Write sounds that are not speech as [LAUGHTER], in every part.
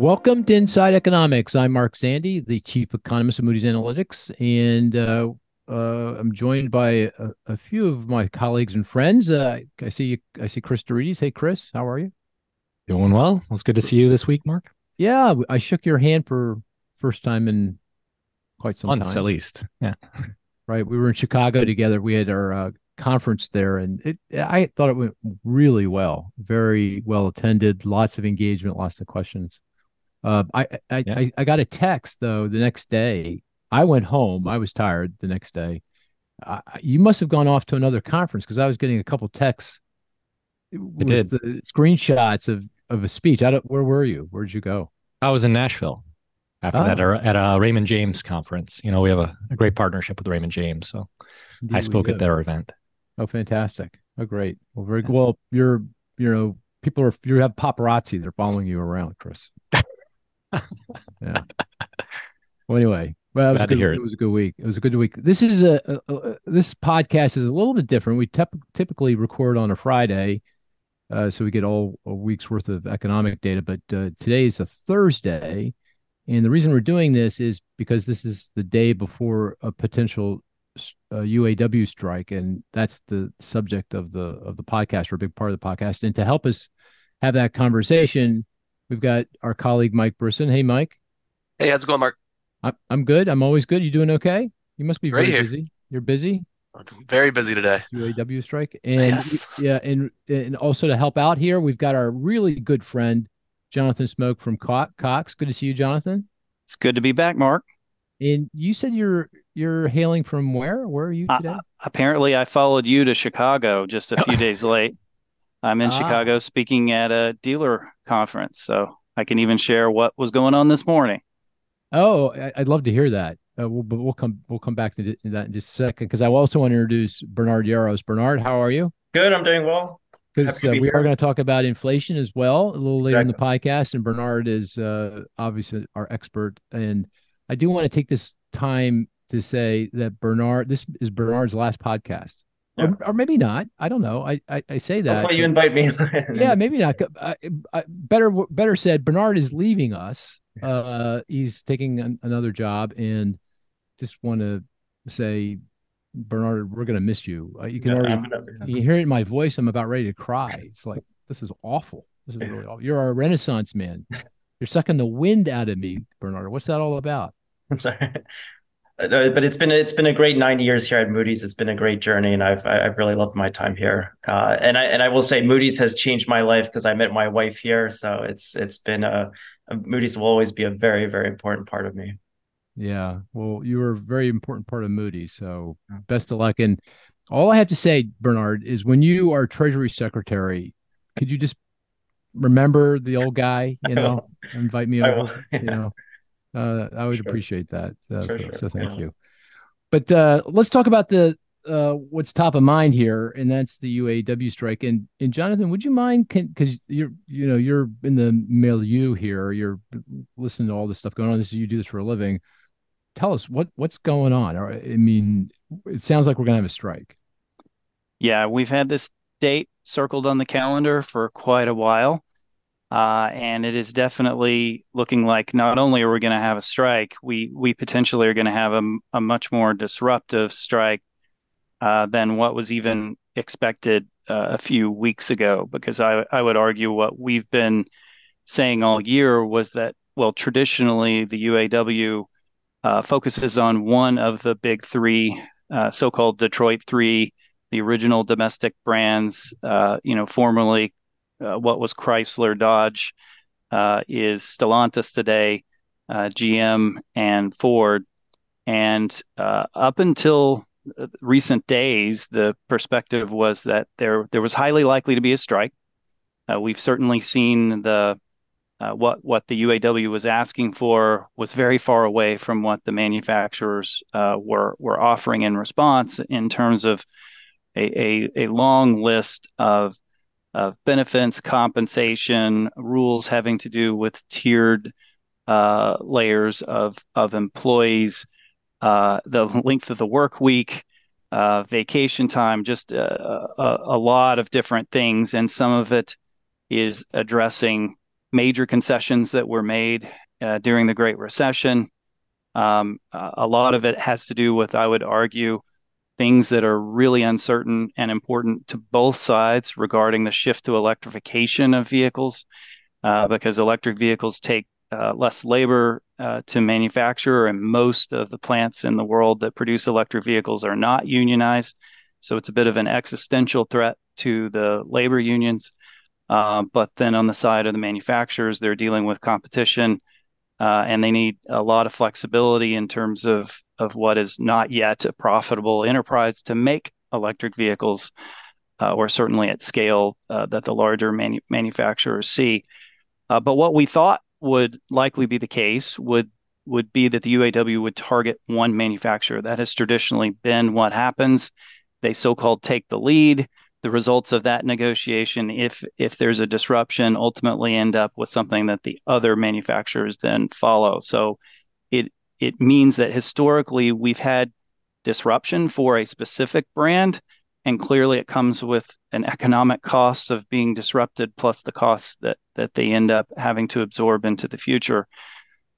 Welcome to Inside Economics. I'm Mark Zandi, the chief economist of Moody's Analytics, and uh, uh, I'm joined by a, a, few of my colleagues and friends. Uh, I see I see Cris deRitis. Hey, Chris, how are you? Doing well. Well, it's good to see you this week, Mark. Yeah, I shook your hand for first time in quite some Months, time. at least. Yeah. [LAUGHS] Right. We were in Chicago together. We had our uh, conference there, and it I thought it went really well. Very well attended. Lots of engagement. Lots of questions. Uh, I I, yeah. I, I got a text though the next day. I went home. I was tired the next day. Uh, you must have gone off to another conference because I was getting a couple texts. I did the screenshots of of a speech. I don't, where were you? Where'd you go? I was in Nashville after oh. that at a Raymond James conference. You know, we have a, a great partnership with Raymond James, so Indeed I spoke at their event. Oh, fantastic! Oh, great. Well, very yeah. well. You're you know people are you have paparazzi. They're following you around, Cris. [LAUGHS] yeah. Well, anyway, well, it was, good, it. it was, a good week. It was a good week. This is a, a, a this podcast is a little bit different. We tep- typically record on a Friday, uh, so we get all a week's worth of economic data. But uh, today is a Thursday, and the reason we're doing this is because this is the day before a potential uh, UAW strike, and that's the subject of the of the podcast, or a big part of the podcast. And to help us have that conversation, We've got our colleague Mike Brisson. Hey, Mike. Hey, how's it going, Mark? I'm good. I'm always good. You doing okay? You must be very busy. You're busy. Very busy today. UAW strike, and yes. yeah, and and also to help out here, we've got our really good friend Jonathan Smoke from Cox. Good to see you, Jonathan. It's good to be back, Mark. And you said you're you're hailing from where? Where are you today? Uh, apparently, I followed you to Chicago just a few [LAUGHS] days late. I'm in ah. Chicago speaking at a dealer conference, so I can even share what was going on this morning. Oh, I'd love to hear that. Uh, we'll, but we'll come we'll come back to that in just a second because I also want to introduce Bernard Yaros. Bernard, how are you? Good, I'm doing well. Because uh, be we are going to talk about inflation as well a little later exactly. in the podcast, and Bernard is uh, obviously our expert. And I do want to take this time to say that Bernard, this is Bernard's last podcast yeah. or, or, maybe not. I don't know. I I, I say that. Hopefully, you invite me. [LAUGHS] yeah, maybe not. I, I, better better said, Bernard is leaving us. Uh, he's taking an, another job, and just want to say, Bernard, we're gonna miss you. Uh, you can yeah, already you hear it in my voice. I'm about ready to cry. It's like this is awful. This is really awful. You're a Renaissance man. [LAUGHS] You're sucking the wind out of me, Bernard. What's that all about? I'm sorry. Uh, but it's been it's been a great 90 years here at Moody's. It's been a great journey, and I've I've really loved my time here. Uh, and I and I will say Moody's has changed my life because I met my wife here. So it's it's been a, a, Moody's will always be a very very important part of me. Yeah, well, you are a very important part of Moody's. So best of luck. And all I have to say, Bernard, is when you are Treasury Secretary, could you just remember the old guy? You [LAUGHS] know, invite me over. You know. [LAUGHS] Uh, I would sure. appreciate that. Uh, sure, sure. So thank yeah. you. But uh, let's talk about the uh, what's top of mind here, and that's the UAW strike. And and Jonathan, would you mind? Because you're you know you're in the milieu here. You're listening to all this stuff going on. This you do this for a living. Tell us what what's going on. I mean, it sounds like we're going to have a strike. Yeah, we've had this date circled on the calendar for quite a while. Uh, and it is definitely looking like not only are we going to have a strike, we we potentially are going to have a, a much more disruptive strike uh, than what was even expected uh, a few weeks ago. Because I I would argue what we've been saying all year was that well traditionally the UAW uh, focuses on one of the big three uh, so-called Detroit three, the original domestic brands, uh, you know, formerly uh, what was Chrysler, Dodge, uh, is Stellantis today, uh, GM, and Ford. And uh, up until recent days, the perspective was that there there was highly likely to be a strike. Uh, we've certainly seen the what what the UAW was asking for was very far away from what the manufacturers were were offering in response in terms of a, a, a long list of of benefits, compensation, rules having to do with tiered uh, layers of of employees, uh, the length of the work week, uh, vacation time, just a, uh, a, a, lot of different things, and some of it is addressing major concessions that were made uh, during the Great Recession. Um, a lot of it has to do with, I would argue, things that are really uncertain and important to both sides regarding the shift to electrification of vehicles, uh, because electric vehicles take uh, less labor uh, to manufacture, and most of the plants in the world that produce electric vehicles are not unionized. So it's a bit of an existential threat to the labor unions. Uh, but then on the side of the manufacturers, they're dealing with competition uh, and they need a lot of flexibility in terms of of what is not yet a profitable enterprise to make electric vehicles, uh, or certainly at scale uh, that the larger manu- manufacturers see. Uh, but what we thought would likely be the case would would be that the UAW would target one manufacturer. That has traditionally been what happens. They so-called take the lead the results of that negotiation, if if there's a disruption, ultimately end up with something that the other manufacturers then follow. So it it means that historically we've had disruption for a specific brand, and clearly it comes with an economic cost of being disrupted plus the costs that that they end up having to absorb into the future.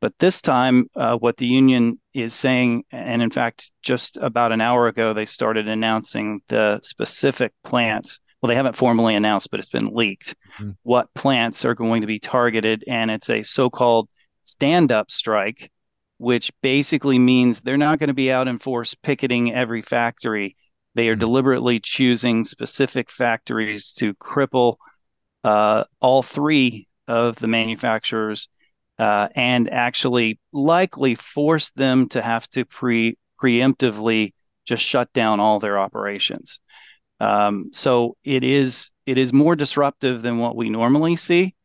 But this time, uh, what the union is saying, and in fact, just about an hour ago, they started announcing the specific plants. Well, they haven't formally announced, but it's been leaked mm-hmm. what plants are going to be targeted. And it's a so called stand up strike, which basically means they're not going to be out in force picketing every factory. They are mm-hmm. deliberately choosing specific factories to cripple uh, all three of the manufacturers uh, and actually likely force them to have to pre preemptively just shut down all their operations. Um, so it is it is more disruptive than what we normally see,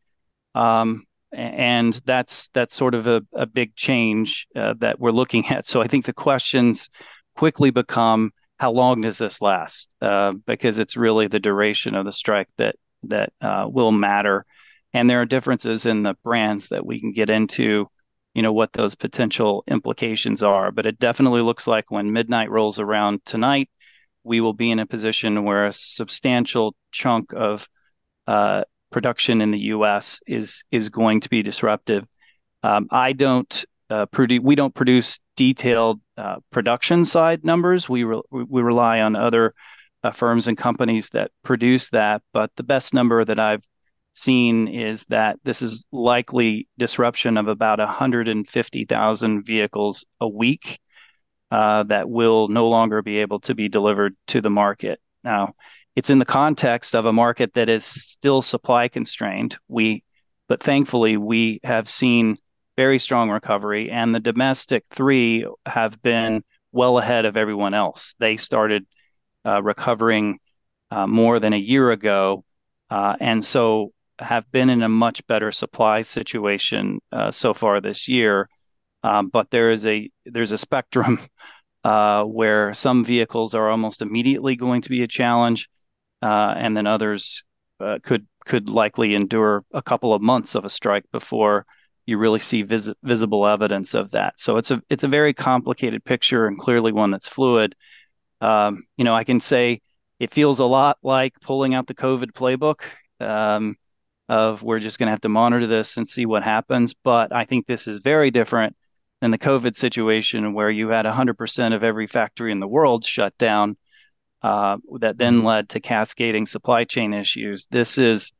um, and that's that's sort of a, a big change uh, that we're looking at. So I think the questions quickly become how long does this last? Uh, because it's really the duration of the strike that that uh, will matter and there are differences in the brands that we can get into you know what those potential implications are. But it definitely looks like when midnight rolls around tonight we will be in a position where a substantial chunk of uh, production in the us is is going to be disruptive. Um, i don't uh, produce we don't produce detailed uh, production side numbers. We re- we rely on other uh, firms and companies that produce that. But the best number that i've seen is that this is likely disruption of about 150,000 vehicles a week uh, that will no longer be able to be delivered to the market. Now, it's in the context of a market that is still supply constrained. We, but thankfully, we have seen very strong recovery, and the domestic three have been well ahead of everyone else. They started uh, recovering uh, more than a year ago, uh, and so have been in a much better supply situation uh, so far this year. Um, but there is a there's a spectrum [LAUGHS] uh, where some vehicles are almost immediately going to be a challenge, uh, and then others uh, could could likely endure a couple of months of a strike before you really see vis- visible evidence of that. So it's a it's a very complicated picture and clearly one that's fluid. Um, you know, I can say it feels a lot like pulling out the COVID playbook. Um, of we're just going to have to monitor this and see what happens. But I think this is very different than the COVID situation where you had 100% of every factory in the world shut down. Uh, that then mm-hmm. led to cascading supply chain issues. This is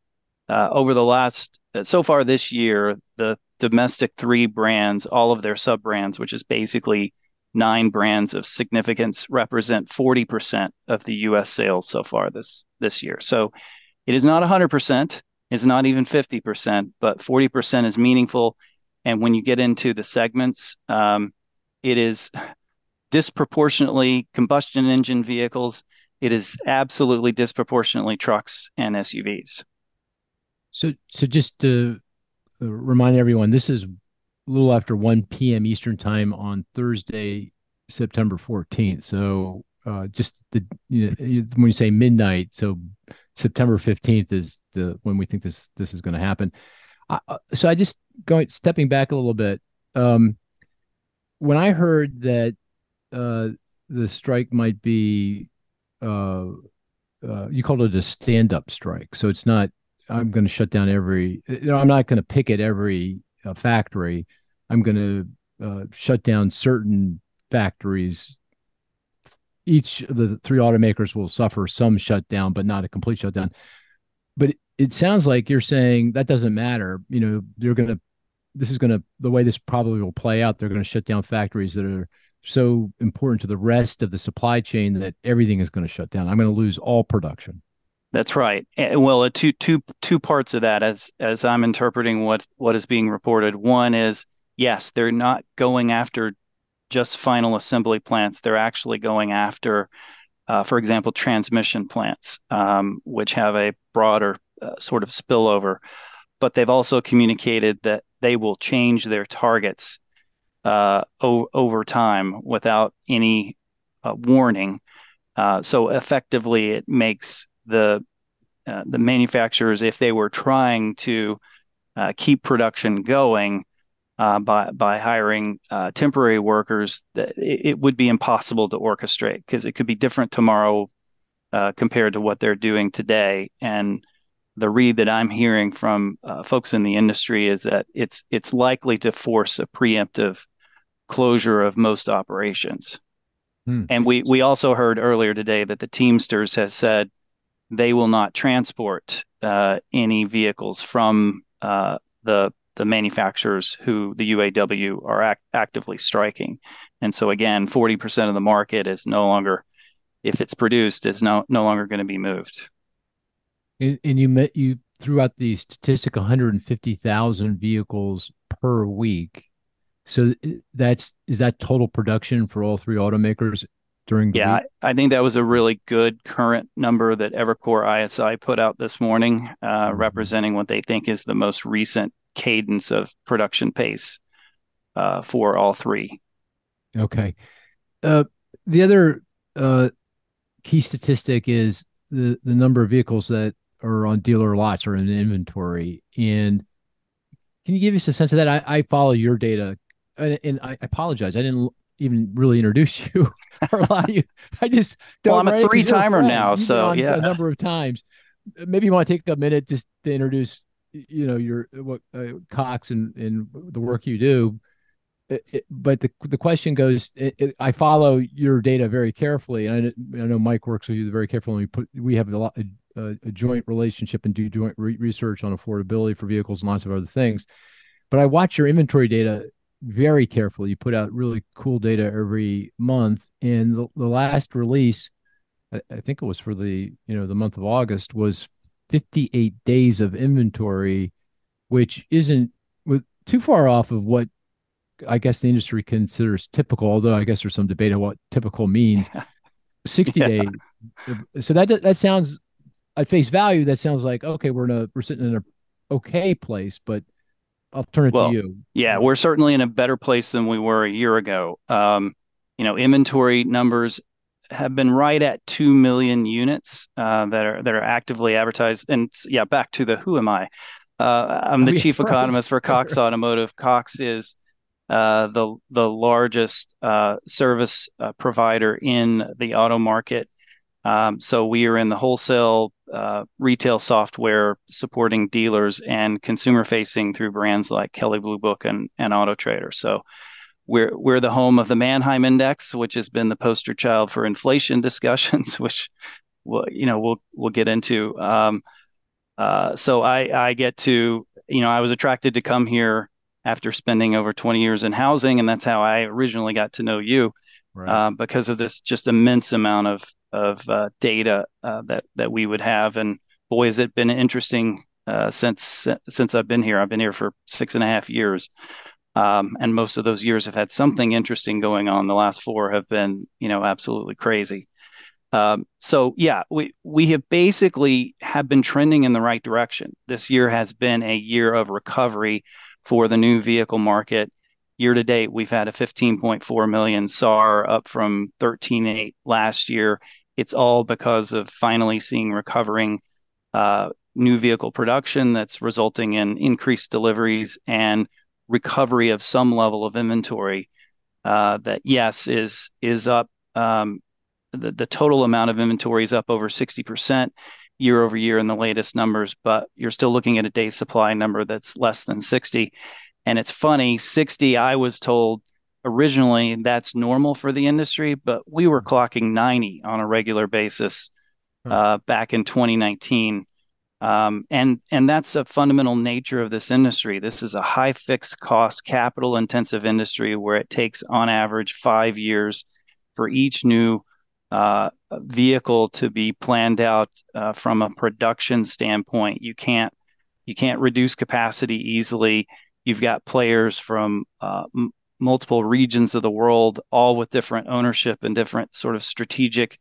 uh, over the last, so far this year, the domestic three brands, all of their sub brands, which is basically nine brands of significance, represent 40% of the U.S. sales so far this this year. So it is not 100%. It's not even 50%, but 40% is meaningful. And when you get into the segments, um, it is disproportionately combustion engine vehicles. It is absolutely disproportionately trucks and SUVs. So, so just to remind everyone, this is a little after 1 p.m. Eastern time on Thursday, September 14th. So, uh, just the you know, when you say midnight, so September 15th is the when we think this this is going to happen. Uh, so I just going stepping back a little bit. Um, when I heard that uh, the strike might be, uh, uh you called it a stand-up strike, so it's not I'm going to shut down every. You know, I'm not going to picket every uh, factory. I'm going to uh, shut down certain factories. Each of the three automakers will suffer some shutdown, but not a complete shutdown. But it, it sounds like you're saying that doesn't matter. You know, you're going to. This is going to the way this probably will play out. They're going to shut down factories that are so important to the rest of the supply chain that everything is going to shut down. I'm going to lose all production. That's right. Well, two two two parts of that, as as I'm interpreting what what is being reported. One is yes, they're not going after just final assembly plants. They're actually going after, uh, for example, transmission plants, um, which have a broader uh, sort of spillover. But they've also communicated that they will change their targets uh, o- over time without any uh, warning. Uh, so effectively, it makes the uh, the manufacturers, if they were trying to keep production going uh, by by hiring uh, temporary workers, that it, it, would be impossible to orchestrate because it could be different tomorrow uh, compared to what they're doing today. And the read that I'm hearing from folks in the industry is that it's it's likely to force a preemptive closure of most operations. Hmm. And we we also heard earlier today that the Teamsters has said they will not transport uh, any vehicles from uh, the the manufacturers who the UAW are act- actively striking. And so again, 40% of the market is no longer, if it's produced, is no no longer going to be moved. And, and you met you threw out the statistic 150,000 vehicles per week. So that's is that total production for all three automakers during yeah week? i think that was a really good current number that evercore isi put out this morning uh, mm-hmm. representing what they think is the most recent cadence of production pace uh, for all three okay uh, the other uh, key statistic is the, the number of vehicles that are on dealer lots or in inventory and can you give us a sense of that i, I follow your data and, and I apologize i didn't even really introduce [LAUGHS] you or allow you. I just don't. Well, I'm a three timer now, so yeah, a number of times. Maybe you want to take a minute just to introduce, you know, your what uh, Cox and and the work you do. It, it, but the the question goes, it, I follow your data very carefully, and I, I, know Mike works with you very carefully. we put we have a lot a, a joint relationship and do joint re- research on affordability for vehicles and lots of other things. But I watch your inventory data very carefully. You put out really cool data every month, and the, the last release, I, I, think it was for the you know the month of August, was 58 days of inventory, which isn't too far off of what I guess the industry considers typical. Although I guess there's some debate on what typical means. [LAUGHS] 60 yeah. days. So that that sounds at face value. That sounds like okay, we're in a we're sitting in a okay place, but I'll turn it well, to you. Yeah, we're certainly in a better place than we were a year ago. Um, you know, inventory numbers have been right at two million units uh, that are that are actively advertised. And yeah, back to the who am I? Uh, I'm the [LAUGHS] oh, chief right. economist for Cox [LAUGHS] Automotive. Cox is uh, the the largest uh, service uh, provider in the auto market. Um, so we are in the wholesale uh, retail software supporting dealers and consumer facing through brands like Kelley Blue Book and, and Auto Trader. So we're we're the home of the Manheim Index, which has been the poster child for inflation [LAUGHS] discussions, which we'll, you know we'll we'll get into. Um, uh, so I I get to you know I was attracted to come here after spending over 20 years in housing, and that's how I originally got to know you. Right. Uh, because of this just immense amount of of uh, data uh, that that we would have. And boy, has it been interesting uh, since since I've been here. I've been here for six and a half years, um, and most of those years have had something interesting going on. The last four have been, you know, absolutely crazy. Um, so yeah, we we have basically have been trending in the right direction. This year has been a year of recovery for the new vehicle market year to date, we've had a 15.4 million SAAR up from 13.8 last year. It's all because of finally seeing recovering uh, new vehicle production that's resulting in increased deliveries and recovery of some level of inventory. Uh, that yes is is up. Um, the, the total amount of inventory is up over 60%. year over year in the latest numbers, but you're still looking at a day supply number that's less than 60. And it's funny, 60, I was told originally that's normal for the industry, but we were clocking 90 on a regular basis uh, back in 2019. Um, and and that's a fundamental nature of this industry. This is a high fixed cost, capital intensive industry where it takes on average five years for each new uh, vehicle to be planned out uh, from a production standpoint. You can't you can't reduce capacity easily. You've got players from uh, m- multiple regions of the world, all with different ownership and different sort of strategic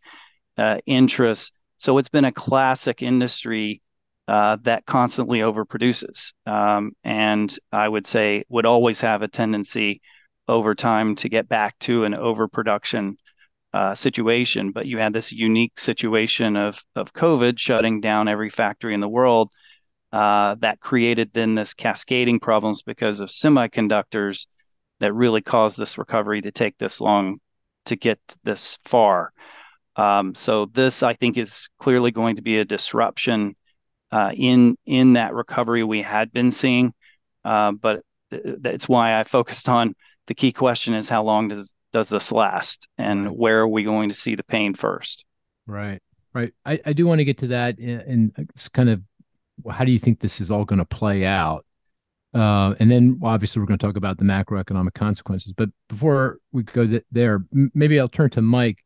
uh, interests. So it's been a classic industry uh, that constantly overproduces, um, and I would say would always have a tendency over time to get back to an overproduction uh, situation, but you had this unique situation of of COVID shutting down every factory in the world. Uh, that created then this cascading problems because of semiconductors that really caused this recovery to take this long to get this far. Um, so this, I think, is clearly going to be a disruption in in that recovery we had been seeing. Uh, but that's why I focused on the key question is how long does does this last and where are we going to see the pain first? Right right. I, I do want to get to that and it's kind of how do you think this is all going to play out? Uh, and then well, obviously we're going to talk about the macroeconomic consequences but before we go th- there maybe i'll turn to mike.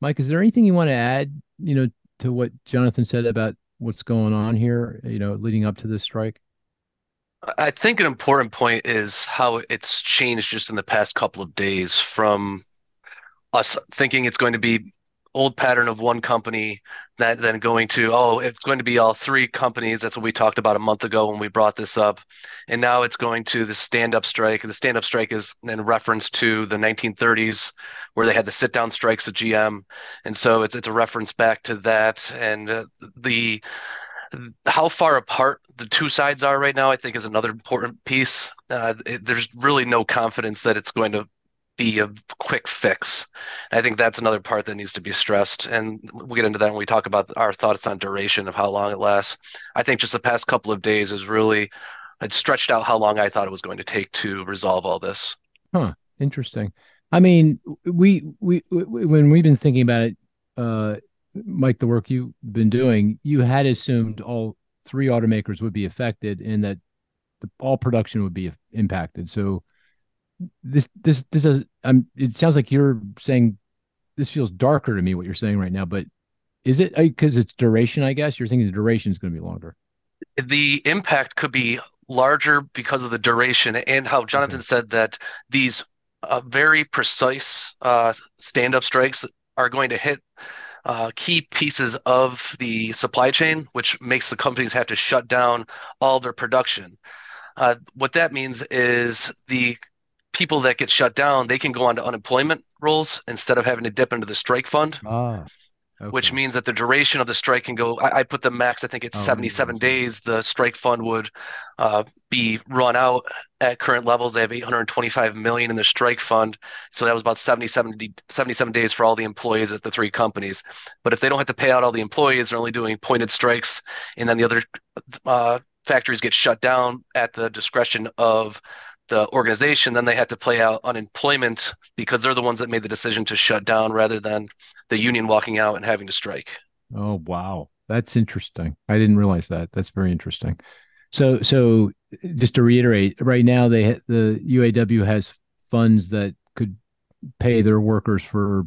Mike is there anything you want to add you know to what jonathan said about what's going on here you know leading up to this strike? I think an important point is how it's changed just in the past couple of days from us thinking it's going to be old pattern of one company that then going to oh it's going to be all three companies. That's what we talked about a month ago when we brought this up. And now it's going to the stand up strike. The stand up strike is in reference to the 1930s where they had the sit down strikes at GM and so it's it's a reference back to that. And uh, the how far apart the two sides are right now, I think, is another important piece. Uh, it, there's really no confidence that it's going to be a quick fix. I think that's another part that needs to be stressed. And we'll get into that when we talk about our thoughts on duration of how long it lasts. I think just the past couple of days is really it stretched out how long I thought it was going to take to resolve all this. Huh. Interesting. I mean, we we, we when we've been thinking about it, uh, Mike, the work you've been doing, you had assumed all three automakers would be affected and that the, all production would be impacted. So this this this is um it sounds like you're saying this feels darker to me what you're saying right now, but is it because it's duration? I guess you're thinking the duration is going to be longer. The impact could be larger because of the duration and how Jonathan okay. said that these uh, very precise uh, stand-up strikes are going to hit uh, key pieces of the supply chain, which makes the companies have to shut down all their production. Uh, what that means is the people that get shut down, they can go on to unemployment rolls instead of having to dip into the strike fund. Ah okay. which means that the duration of the strike can go. I, I put the max. I think it's oh, 77 days. The strike fund would uh, be run out at current levels. They have 825 million in the strike fund, so that was about 77, 77 days for all the employees at the three companies. But if they don't have to pay out all the employees, they're only doing pointed strikes, and then the other uh, factories get shut down at the discretion of the organization, then they had to play out unemployment because they're the ones that made the decision to shut down rather than the union walking out and having to strike. Oh wow, that's interesting. I didn't realize that. That's very interesting. So so just to reiterate, right now they the UAW has funds that could pay their workers for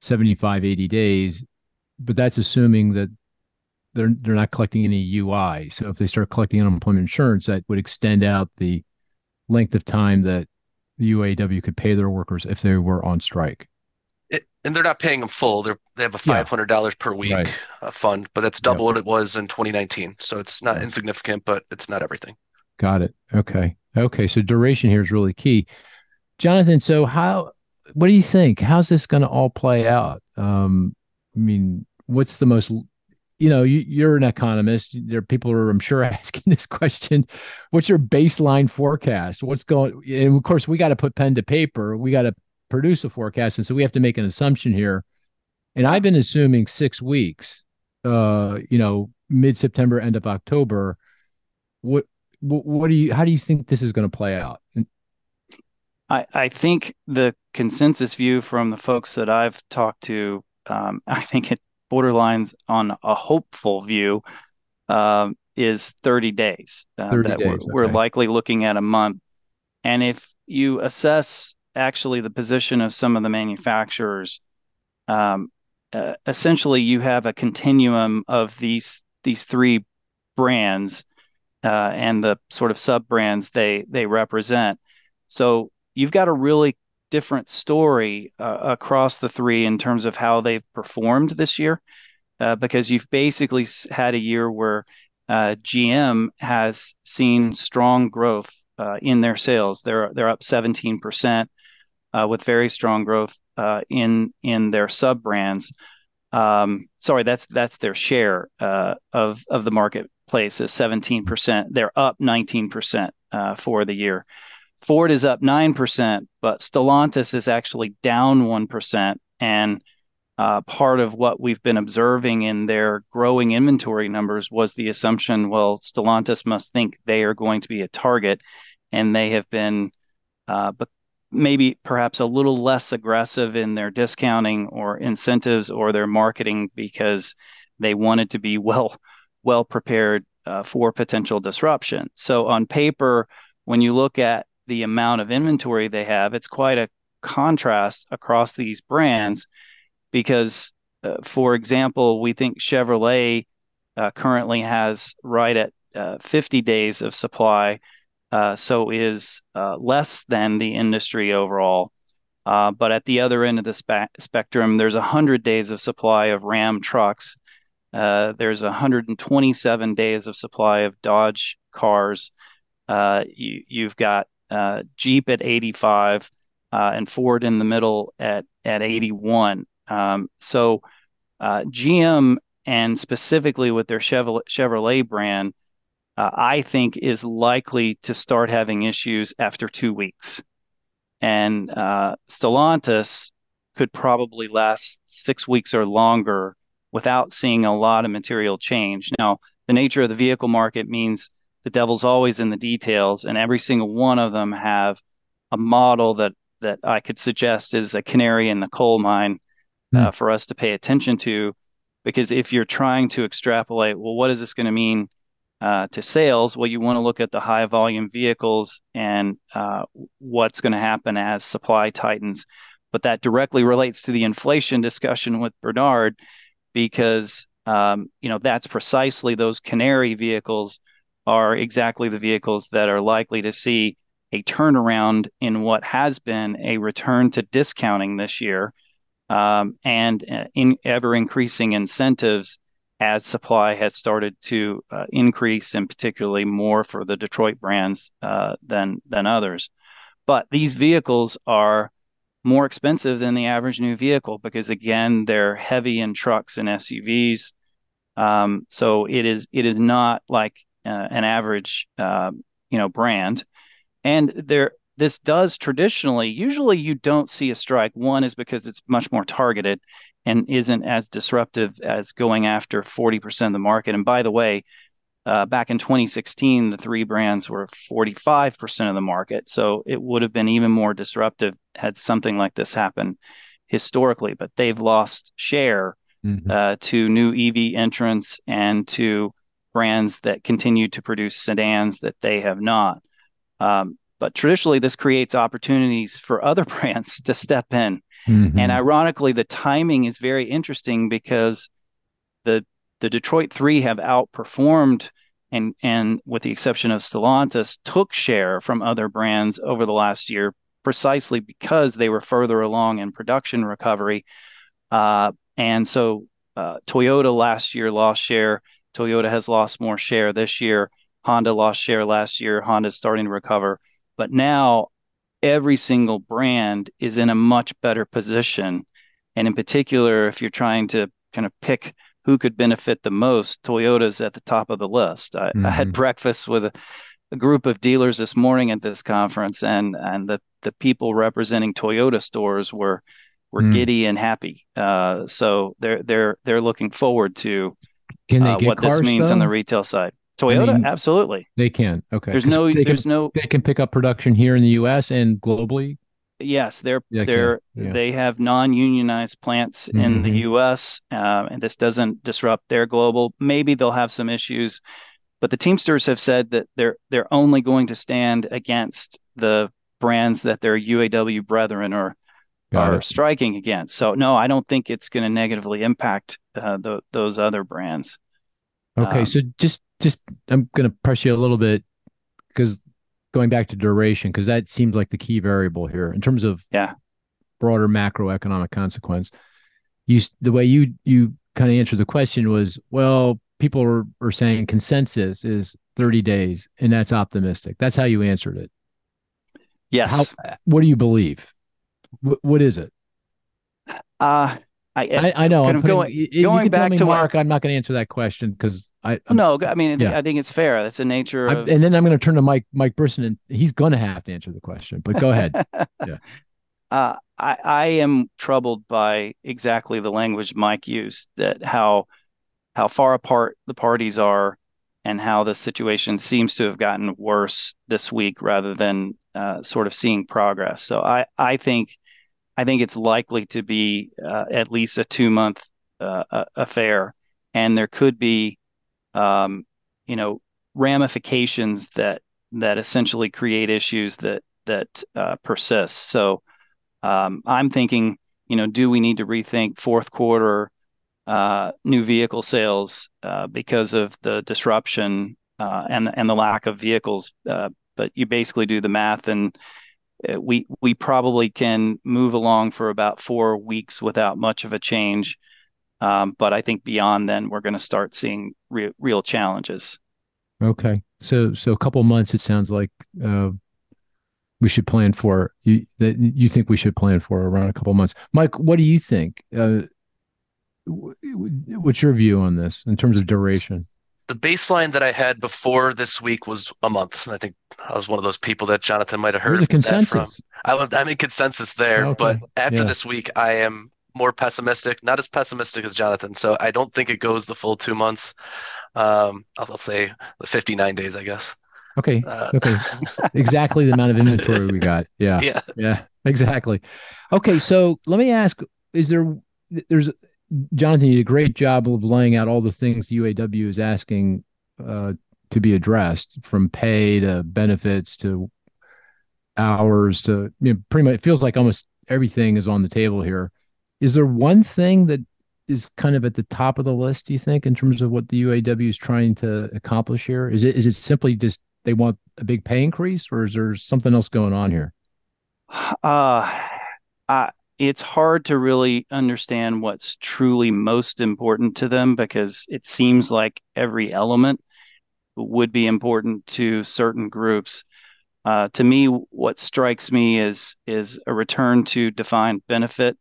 75 80 days, but that's assuming that they're they're not collecting any UI. So if they start collecting unemployment insurance, that would extend out the length of time that the UAW could pay their workers if they were on strike. It, and they're not paying them full. They're they have a five hundred dollars yeah. per week right. uh, fund, but that's double what it was in 2019. So it's not insignificant, but it's not everything. Got it. Okay. Okay. So duration here is really key, Jonathan. So how? What do you think? How's this going to all play out? Um, I mean, what's the most you know, you, are an economist. There are people who are, I'm sure, [LAUGHS] asking this question. What's your baseline forecast? What's going? And of course, we got to put pen to paper. We got to produce a forecast, and so we have to make an assumption here. And I've been assuming six weeks. uh, you know, mid September, end of October. What, what, what do you, how do you think this is going to play out? I, I think the consensus view from the folks that I've talked to, um, [LAUGHS] I think it borderlines on a hopeful view, um, is 30 days. Uh, 30 that days, we're, okay. we're likely looking at a month. And if you assess actually the position of some of the manufacturers, um, uh, essentially you have a continuum of these these three brands uh, and the sort of sub brands they they represent. So you've got a really different story uh, across the three in terms of how they've performed this year, uh, because you've basically had a year where uh, GM has seen strong growth uh, in their sales. They're they're up 17 percent uh, with very strong growth uh, in in their sub brands. Um, sorry, that's that's their share of of the marketplace is 17 percent. They're up 19 percent for the year. Ford is up 9%, but Stellantis is actually down 1%. And uh, part of what we've been observing in their growing inventory numbers was the assumption well, Stellantis must think they are going to be a target. And they have been uh, maybe perhaps a little less aggressive in their discounting or incentives or their marketing because they wanted to be [LAUGHS] well well prepared uh, for potential disruption. So on paper, when you look at the amount of inventory they have, it's quite a contrast across these brands because, uh, for example, we think Chevrolet uh, currently has right at uh, 50 days of supply, uh, so is uh, less than the industry overall. Uh, but at the other end of the spe- spectrum, there's 100 days of supply of Ram trucks. there's 127 days of supply of Dodge cars. you, have got uh, Jeep at 85, uh, and Ford in the middle at at 81. Um, so uh, GM and specifically with their Chevrolet, brand, uh, I think is likely to start having issues after two weeks, and uh, Stellantis could probably last six weeks or longer without seeing a lot of material change. Now, the nature of the vehicle market means the devil's always in the details, and every single one of them have a model that that I could suggest is a canary in the coal mine uh, mm. for us to pay attention to. Because if you're trying to extrapolate, well, what is this going to mean uh, to sales? Well, you want to look at the high volume vehicles and uh, what's going to happen as supply tightens. But that directly relates to the inflation discussion with Bernard, because um, you know that's precisely those canary vehicles are exactly the vehicles that are likely to see a turnaround in what has been a return to discounting this year um, and uh, in ever increasing incentives as supply has started to uh, increase, and particularly more for the Detroit brands uh, than than others. But these vehicles are more expensive than the average new vehicle because again they're heavy in trucks and SUVs. Um, so it is it is not like uh, an average uh, you know brand. And there this does traditionally usually you don't see a strike. One is because it's much more targeted and isn't as disruptive as going after 40% of the market. And by the way uh, back in 2016 the three brands were 45% of the market. So it would have been even more disruptive had something like this happened historically. But they've lost share mm-hmm. uh, to new ev entrants and to brands that continue to produce sedans that they have not. Um, but traditionally, this creates opportunities for other [LAUGHS] brands to step in. Mm-hmm. And ironically, the timing is very interesting because the the Detroit Three have outperformed and and with the exception of Stellantis, took share from other brands over the last year precisely because they were further along in production recovery. Uh, and so uh, Toyota last year lost share. Toyota has lost more share this year. Honda lost share last year. Honda's starting to recover. But now every single brand is in a much better position. And in particular, if you're trying to kind of pick who could benefit the most, Toyota's at the top of the list. I, mm-hmm. I had mm-hmm. breakfast with a, a, group of dealers this morning at this conference, and and the the people representing Toyota stores were were mm. giddy and happy. Uh, so they're they're they're looking forward to Can they uh, what cars, this means though? on the retail side. Toyota, I mean, absolutely. They can. Okay. There's no. There's can, no. They can pick up production here in the U.S. and globally. Yes, they're yeah, they're yeah. they have non-unionized plants mm-hmm. in the mm-hmm. U.S. Uh, and this doesn't disrupt their global. Maybe they'll have some issues, but the Teamsters have said that they're they're only going to stand against the brands that their UAW brethren are Got are it. striking against. So no, I don't think it's going to negatively impact uh, the, those other brands. Okay, um, so just just I'm going to press you a little bit because going back to duration because that seems like the key variable here in terms of yeah broader macroeconomic consequence. You the way you you kind of answered the question was well people are, are saying consensus is 30 days and that's optimistic. That's how you answered it. Yes. How, what do you believe? What, what is it? Uh I, I, I know. I'm putting, going, going back to Mark. What, I'm not going to answer that question because I I'm, no. I mean, yeah. I think it's fair. That's the nature of. I, and then I'm going to turn to Mike Mike Brisson, and he's going to have to answer the question. But go ahead. [LAUGHS] yeah. Uh, I I am troubled by exactly the language Mike used. That how how far apart the parties are, and how the situation seems to have gotten worse this week rather than uh, sort of seeing progress. So I I think I think it's likely to be uh, at least a two month uh, affair, and there could be, um, you know, ramifications that that essentially create issues that that uh, persist. So um, I'm thinking, you know, do we need to rethink fourth quarter uh, new vehicle sales uh, because of the disruption uh, and and the lack of vehicles? but you basically do the math and we we probably can move along for about four weeks without much of a change. Um, but I think beyond then, we're going to start seeing re- real challenges. Okay, so so a couple months. It sounds like uh, we should plan for you. That you think we should plan for around a couple months. Mike, what do you think? Uh, what's your view on this in terms of duration? The baseline that I had before this week was a month. I think I was one of those people that Jonathan might have heard. The consensus. I, I'm in consensus there, okay. but after yeah. this week, I am more pessimistic. Not as pessimistic as Jonathan, so I don't think it goes the full two months. Um, I'll, I'll say the 59 days, I guess. Okay. Uh, [LAUGHS] okay. exactly the amount of inventory we got. [LAUGHS] Yeah. Yeah. Yeah. Exactly. Okay. So let me ask: Is there? There's Jonathan, you did a great job of laying out all the things the UAW is asking uh, to be addressed, from pay to benefits to hours to you know, pretty much. It feels like almost everything is on the table here. Is there one thing that is kind of at the top of the list? Do you think, in terms of what the UAW is trying to accomplish here? Is it is it simply just they want a big pay increase, or is there something else going on here? Uh, I it's hard to really understand what's truly most important to them because it seems like every element would be important to certain groups. Uh, to me, what strikes me is is a return to defined benefit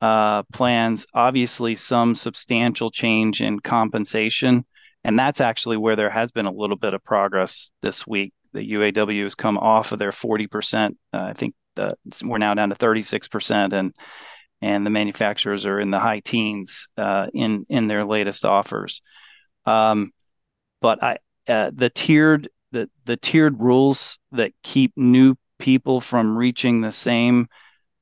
uh, plans. Obviously, some substantial change in compensation, and that's actually where there has been a little bit of progress this week. The UAW has come off of their forty percent, uh, I think, the we're now down to 36%, and and the manufacturers are in the high teens uh, in in their latest offers. Um, but I uh, the tiered the the tiered rules that keep new people from reaching the same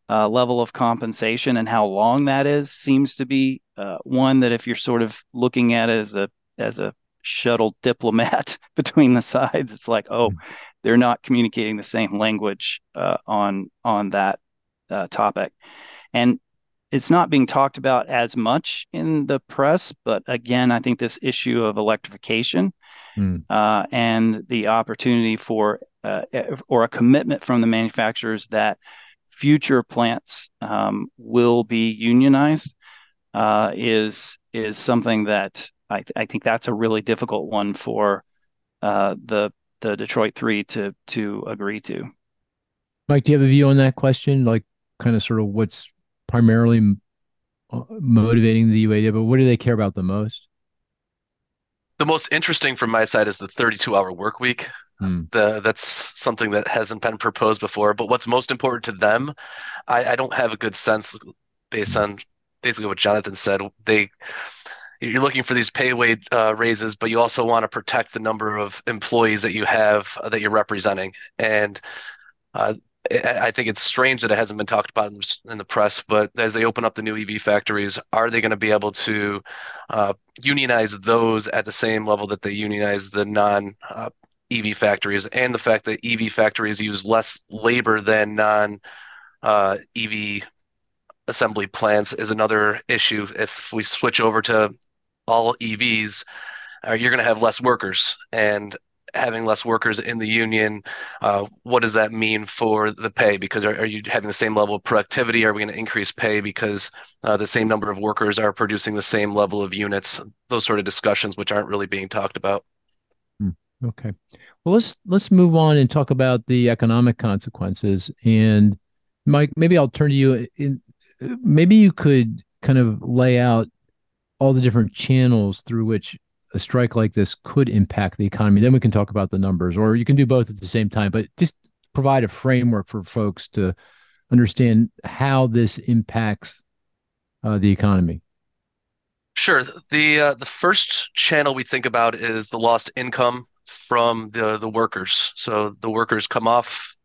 uh, level of compensation and how long that is seems to be uh, one that if you're sort of looking at as a as a shuttle diplomat [LAUGHS] between the sides, it's like oh, mm-hmm they're not communicating the same language uh, on on that uh, topic, and it's not being talked about as much in the press. But again, I think this issue of electrification mm. uh, and the opportunity for uh, or a commitment from the manufacturers that future plants um, will be unionized uh, is is something that I, I think that's a really difficult one for uh, the the Detroit Three to to agree to. Mike, do you have a view on that question? Like, kind of, sort of, what's primarily uh, motivating the UAW, but what do they care about the most? The most interesting from my side is the 32-hour work week. Hmm. The, that's something that hasn't been proposed before. But what's most important to them, I, I don't have a good sense based on basically what Jonathan said. They you're looking for these pay wage uh, raises, but you also want to protect the number of employees that you have uh, that you're representing. And uh, I think it's strange that it hasn't been talked about in the press, but as they open up the new EV factories, are they going to be able to uh, unionize those at the same level that they unionize the non uh, EV factories? And the fact that EV factories use less labor than non uh, EV assembly plants is another issue. If we switch over to all EVs, uh, you're going to have less workers. And having less workers in the union, uh, what does that mean for the pay? Because are, are, you having the same level of productivity? Are we going to increase pay because uh, the same number of workers are producing the same level of units? Those sort of discussions, which aren't really being talked about. Hmm. Okay, well let's let's move on and talk about the economic consequences. And Mike, maybe I'll turn to you. In maybe you could kind of lay out all the different channels through which a strike like this could impact the economy. Then we can talk about the numbers, or you can do both at the same time. But just provide a framework for folks to understand how this impacts uh, the economy. Sure. The uh, the first channel we think about is the lost income from the the workers. So the workers come off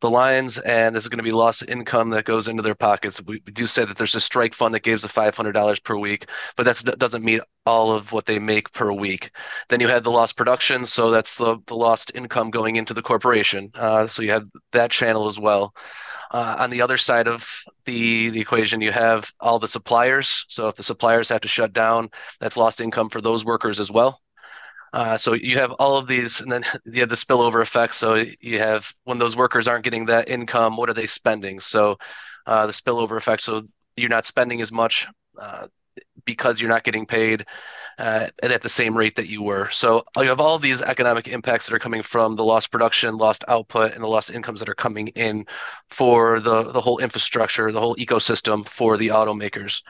the Lions, and this is going to be lost income that goes into their pockets. We, we do say that there's a strike fund that gives a $500 per week, but that doesn't meet all of what they make per week. Then you had the lost production, so that's the, the lost income going into the corporation. Uh, so you have that channel as well. Uh, on the other side of the the equation, you have all the suppliers. So if the suppliers have to shut down, that's lost income for those workers as well. Uh, so you have all of these, and then [LAUGHS] you have the spillover effect. So you have when those workers aren't getting that income, what are they spending? So uh, the spillover effect. So you're not spending as much uh, because you're not getting paid uh, at the same rate that you were. So you have all these economic impacts that are coming from the lost production, lost output, and the lost incomes that are coming in for the the whole infrastructure, the whole ecosystem for the automakers.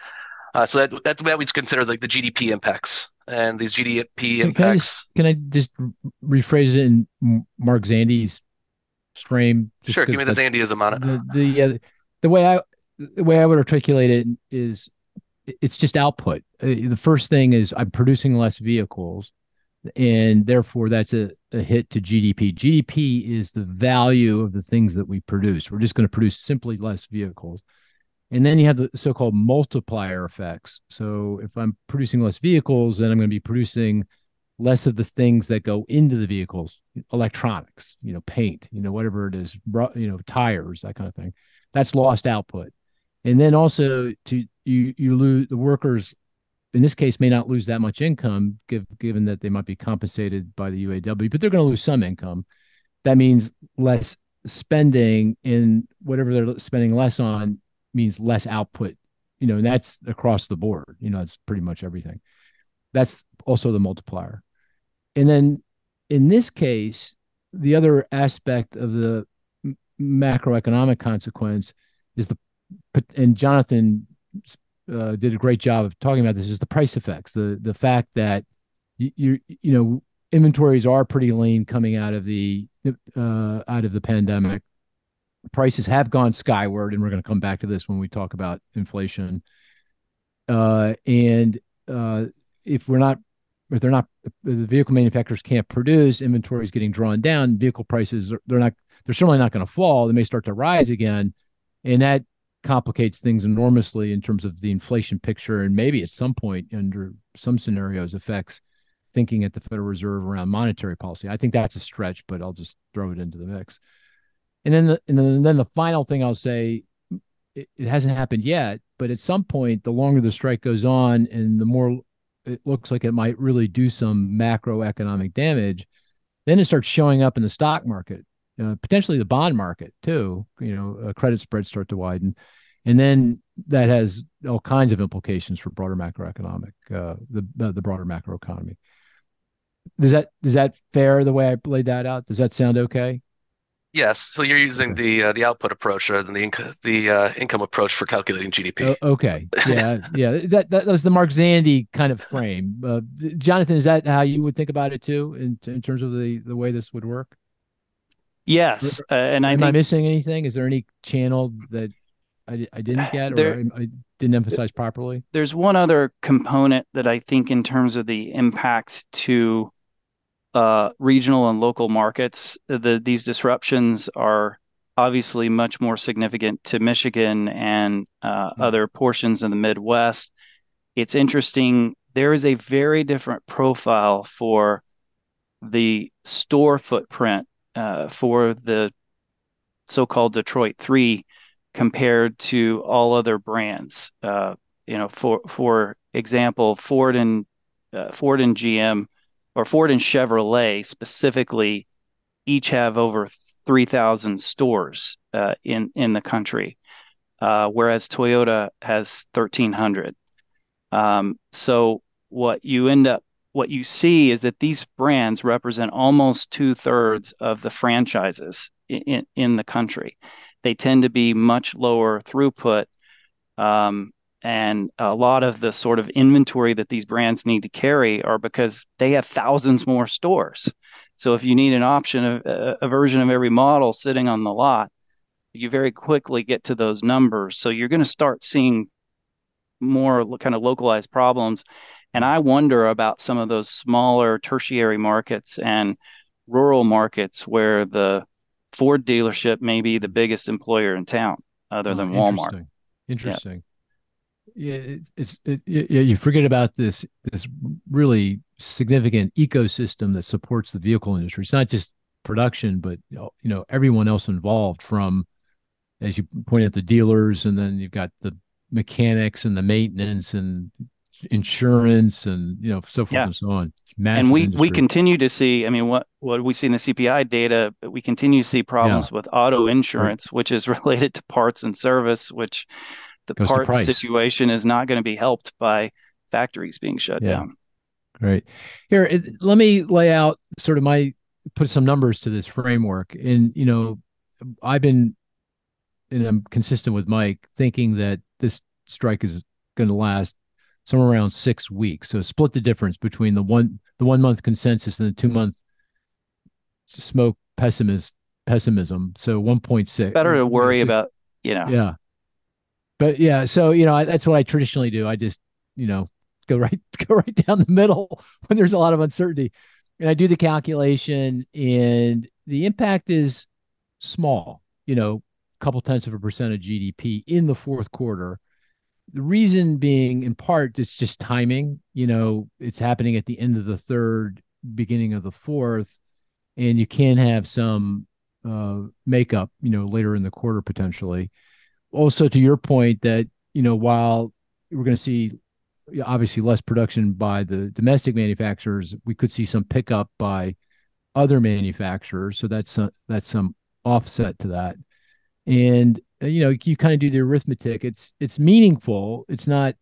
Uh, so that that's what we consider like the GDP impacts and these GDP impacts. Can I just, can I just rephrase it in Mark Zandi's frame? Sure, give me the, Zandyism on it. The the, uh, the way I the way I would articulate it is it's just output. Uh, the first thing is I'm producing less vehicles, and therefore that's a, a hit to GDP. GDP is the value of the things that we produce. We're just going to produce simply less vehicles. And then you have the so-called multiplier effects. So if I'm producing less vehicles, then I'm going to be producing less of the things that go into the vehicles, electronics, you know, paint, you know, whatever it is, you know, tires, that kind of thing. That's lost output. And then also to you you lose the workers in this case may not lose that much income give, given that they might be compensated by the UAW, but they're going to lose some income. That means less spending in whatever they're spending less on means less output, you know, and that's across the board. You know, it's pretty much everything. That's also the multiplier. And then in this case, the other aspect of the macroeconomic consequence is the, and Jonathan uh, did a great job of talking about this, is the price effects, the the fact that you you, you know inventories are pretty lean coming out of the uh, out of the pandemic prices have gone skyward, and we're going to come back to this when we talk about inflation. Uh, and uh, if we're not, if they're not, if the vehicle manufacturers can't produce, inventory is getting drawn down. Vehicle prices they're not, they're certainly not going to fall. They may start to rise again, and that complicates things enormously in terms of the inflation picture, and maybe at some point under some scenarios affects thinking at the Federal Reserve around monetary policy. I think that's a stretch, but I'll just throw it into the mix. And then, the, and then the final thing I'll say, it, it hasn't happened yet, but at some point, the longer the strike goes on, and the more it looks like it might really do some macroeconomic damage, then it starts showing up in the stock market, uh, potentially the bond market too. You know, uh, credit spreads start to widen, and then that has all kinds of implications for broader macroeconomic, uh, the the broader macroeconomy. Does that is that fair the way I laid that out? Does that sound okay? Yes, so you're using the uh, the output approach rather than the inc- the uh, income approach for calculating GDP. Uh, okay, yeah, yeah, that that was the Mark Zandi kind of frame. Uh, Jonathan, is that how you would think about it too, in in terms of the the way this would work? Yes, uh, and I am think, I missing anything? Is there any channel that I, I didn't [SIGHS] get there, or I, I, didn't emphasize properly? There's one other component that I think, in terms of the impact to uh, regional and local markets, the, these disruptions are obviously much more significant to Michigan and uh, mm-hmm. other portions of the Midwest. It's interesting. There is a very different profile for the store footprint uh, for the so-called Detroit Three compared to all other brands. Uh, you know, for for example, Ford and uh, Ford and GM or Ford and Chevrolet specifically each have over 3,000 stores uh, in in the country, uh, whereas Toyota has 1,300. Um, so what you end up what you see is that these brands represent almost two thirds of the franchises in, in the country. They tend to be much lower throughput. Um, and a lot of the sort of inventory that these brands need to carry are because they have thousands more stores. So if you need an option, a, a version of every model sitting on the lot, you very quickly get to those numbers. So you're going to start seeing more kind of localized problems. And I wonder about some of those smaller tertiary markets and rural markets where the Ford dealership may be the biggest employer in town, other oh, than Walmart. Interesting. interesting. Yeah, yeah it's it, yeah. You forget about this this really significant ecosystem that supports the vehicle industry. It's not just production, but you know everyone else involved. From as you point out, the dealers, and then you've got the mechanics and the maintenance and insurance and you know so forth yeah. and so on. Massive and we industry. we continue to see. I mean, what what we see in the CPI data, we continue to see problems yeah. with auto insurance, right. which is [LAUGHS] related to parts and service, which the parts situation is not going to be helped by factories being shut yeah. down. Right here, it, let me lay out sort of my put some numbers to this framework, and you know, I've been and I'm consistent with Mike thinking that this strike is going to last somewhere around six weeks. So split the difference between the one the one month consensus and the two month smoke pessimist pessimism. So one point six. Better to worry about, you know. Yeah. But yeah, so you know I, that's what I traditionally do. I just you know go right [LAUGHS] go right down the middle [LAUGHS] when there's a lot of uncertainty, and I do the calculation, and the impact is small. You know, a couple tenths of a percent of GDP in the fourth quarter the reason being, in part, it's just timing. You know, it's happening at the end of the third, beginning of the fourth, and you can have some uh, makeup, you know, later in the quarter potentially. Also, to your point, that you know, while we're going to see obviously less production by the domestic manufacturers, we could see some pickup by other manufacturers. So that's some, that's some offset to that. And uh, you know you kind of do the arithmetic. It's it's meaningful. It's not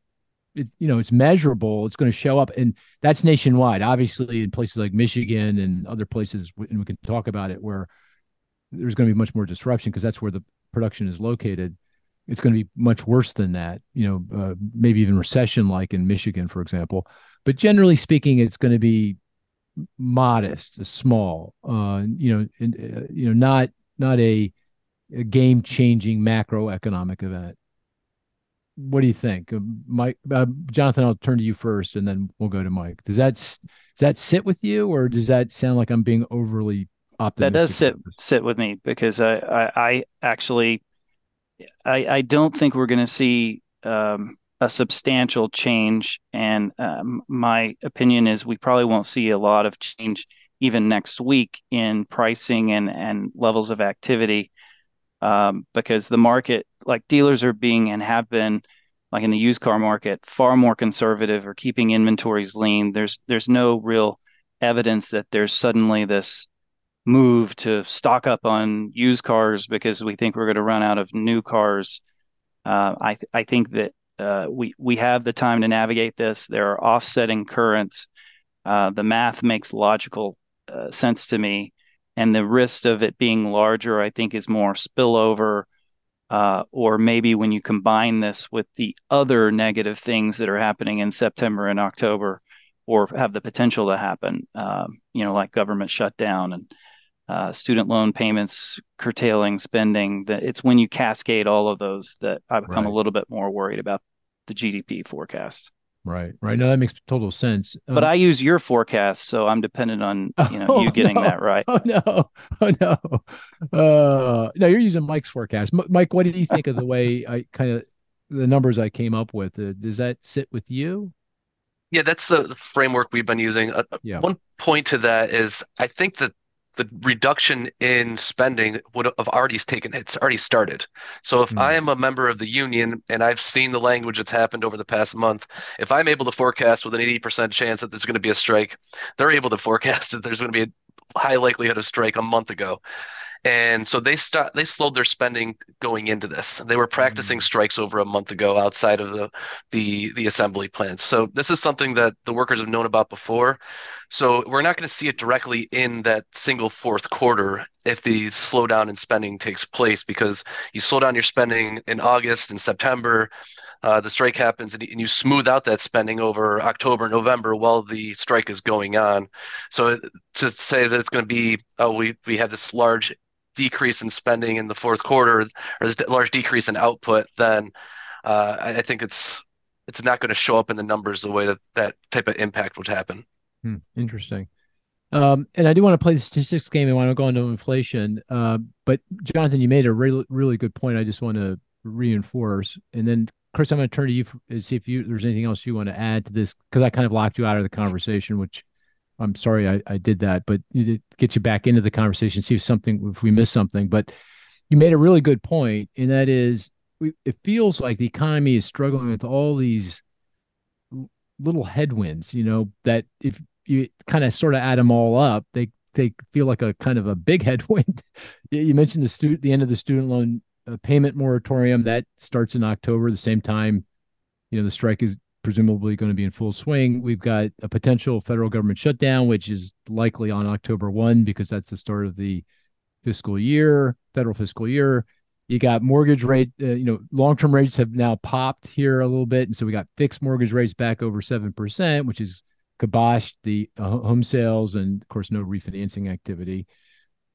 it, you know it's measurable. It's going to show up. And that's nationwide. Obviously in places like michigan and other places and we can talk about it where there's going to be much more disruption because that's where the production is located it's going to be much worse than that you know uh, maybe even recession like in michigan for example but generally speaking it's going to be modest small uh, you know in, uh, you know not not a a game changing macroeconomic event. What do you think, uh, Mike? Uh, Jonathan, I'll turn to you first, and then we'll go to Mike. Does that does that sit with you, or does that sound like I'm being overly optimistic? That does sit sit with me because I I, I actually I I don't think we're going to see um, a substantial change, and um, my opinion is we probably won't see a lot of change even next week in pricing and and levels of activity um, because the market, like dealers are being and have been, like in the used car market, far more conservative or keeping inventories lean. There's there's no real evidence that there's suddenly this move to stock up on used cars because we think we're going to run out of new cars. Uh, I th- I think that uh, we we have the time to navigate this. There are offsetting currents. Uh, the math makes logical uh, sense to me and the risk of it being larger, I think, is more spillover. Uh, or maybe when you combine this with the other negative things that are happening in September and October, or have the potential to happen, um, you know, like government shutdown and uh, student loan payments curtailing spending. That it's when you cascade all of those that I become right. a little bit more worried about the GDP forecast. Right, right. No, that makes total sense. Um, but I use your forecast, so I'm dependent on you know [LAUGHS] oh, you getting no. that right. [LAUGHS] Oh no, [LAUGHS] oh no, uh, no. You're using Mike's forecast. M- Mike, what did you think of the way I kind of the numbers I came up with? Uh, does that sit with you? Yeah, that's the, the framework we've been using. Uh, yeah. One point to that is I think that the reduction in spending would have already taken it's already started so if mm. i am a member of the union and i've seen the language that's happened over the past month if i'm able to forecast with an 80% chance that there's going to be a strike they're able to forecast [LAUGHS] that there's going to be a high likelihood of strike a month ago and so they start they slowed their spending going into this. They were practicing mm-hmm. strikes over a month ago outside of the the the assembly plants. So this is something that the workers have known about before. So we're not going to see it directly in that single fourth quarter if the slowdown in spending takes place because you slow down your spending in August and September. Uh, the strike happens and, and you smooth out that spending over October, November while the strike is going on. So to say that it's going to be, oh, we, we have this large decrease in spending in the fourth quarter or this large decrease in output, then uh, I, I, think it's it's not going to show up in the numbers the way that that type of impact would happen. Hmm, interesting. Um, and I do want to play the statistics game and want to go into inflation. Uh, but Jonathan, you made a really really good point. I just want to reinforce. And then Cris, I'm going to turn to you and see if you there's anything else you want to add to this because I kind of locked you out of the conversation, which I'm sorry I, I did that, but get you back into the conversation, see if something if we missed something. But you made a really good point, and that is, we, it feels like the economy is struggling with all these little headwinds. You know that if you kind of sort of add them all up, they they feel like a kind of a big [LAUGHS] headwind. you mentioned the student the end of the student loan uh, payment moratorium that starts in October, the same time you know the strike is presumably going to be in full swing. We've got a potential federal government shutdown, which is likely on October 1 because that's the start of the fiscal year, federal fiscal year. You got mortgage rate, uh, you know, long term rates have now popped here a little bit. And so we got fixed mortgage rates back over 7%, which is kiboshed the uh, home sales and, of course, no refinancing activity.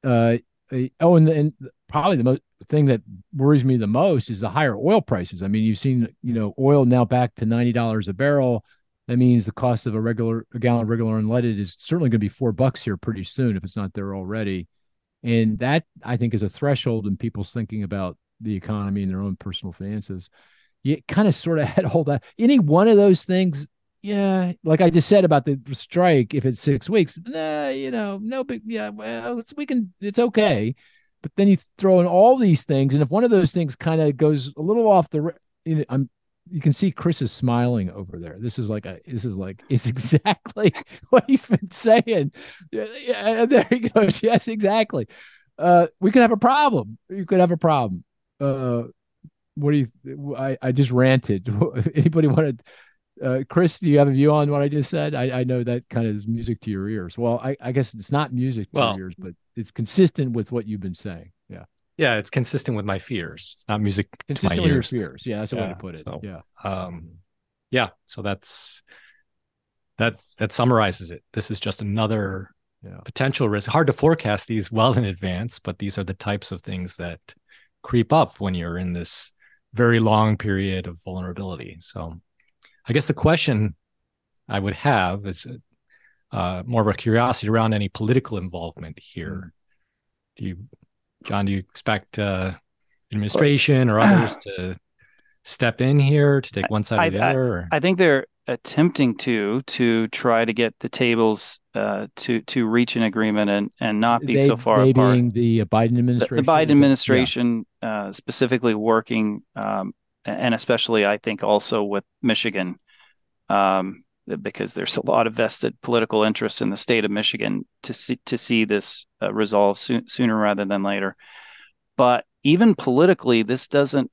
Uh, Uh, oh, and, and probably the most thing that worries me the most is the higher oil prices. I mean, you've seen, you know, oil now back to ninety dollars a barrel. That means the cost of a regular a gallon regular unleaded is certainly going to be four bucks here pretty soon if it's not there already. And that I think is a threshold in people's thinking about the economy and their own personal finances. You kind of sort of [LAUGHS] had all that. Any one of those things, yeah, like I just said about the strike, if it's six weeks, nah, you know, no big, yeah, well, we can, it's okay. But then you throw in all these things, and if one of those things kind of goes a little off the, you know, I'm you can see Cris is smiling over there. This is like a this is like it's [LAUGHS] exactly what he's been saying. Yeah, there he goes. [LAUGHS] Yes, exactly. Uh, we could have a problem. You could have a problem. Uh, what do you? I I just ranted. [LAUGHS] Anybody wanted? Uh, Cris, do you have a view on what I just said? I, I know that kind of is music to your ears. Well, I, I guess it's not music to well, your ears, but it's consistent with what you've been saying. Yeah. Yeah, it's consistent with my fears. It's not music consistent with ears. your fears. Yeah, that's a yeah, way to put it. So, yeah. Um, yeah. So that's that that summarizes it. This is just another yeah. potential risk. Hard to forecast these well in advance, but these are the types of things that creep up when you're in this very long period of vulnerability. So I guess the question I would have is uh, more of a curiosity around any political involvement here. Mm. Do you, John? Do you expect uh, administration or [CLEARS THROAT] others to step in here to take one side I, or the I, other? Or? I think they're attempting to to try to get the tables uh, to to reach an agreement and and not be they, so far they apart. Being the Biden administration, the, the Biden administration yeah. uh, specifically working, um, and especially I think also with Michigan. Um, because there's a lot of vested political interest in the state of Michigan to see to see this uh, resolved so- sooner rather than later. But even politically, this doesn't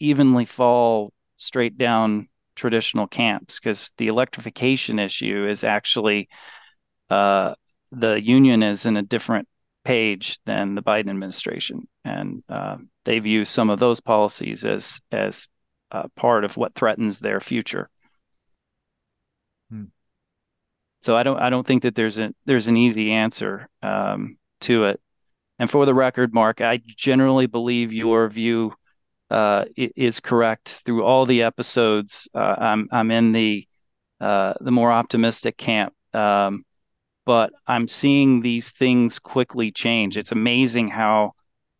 evenly fall straight down traditional camps because the electrification issue is actually uh, the union is in a different page than the Biden administration, and uh, they view some of those policies as as uh, part of what threatens their future. So I don't I don't think that there's a there's an easy answer um, to it. And for the record, Mark, I generally believe your view uh, is correct through all the episodes. Uh, I'm I'm in the uh, the more optimistic camp, um, but I'm seeing these things quickly change. It's amazing how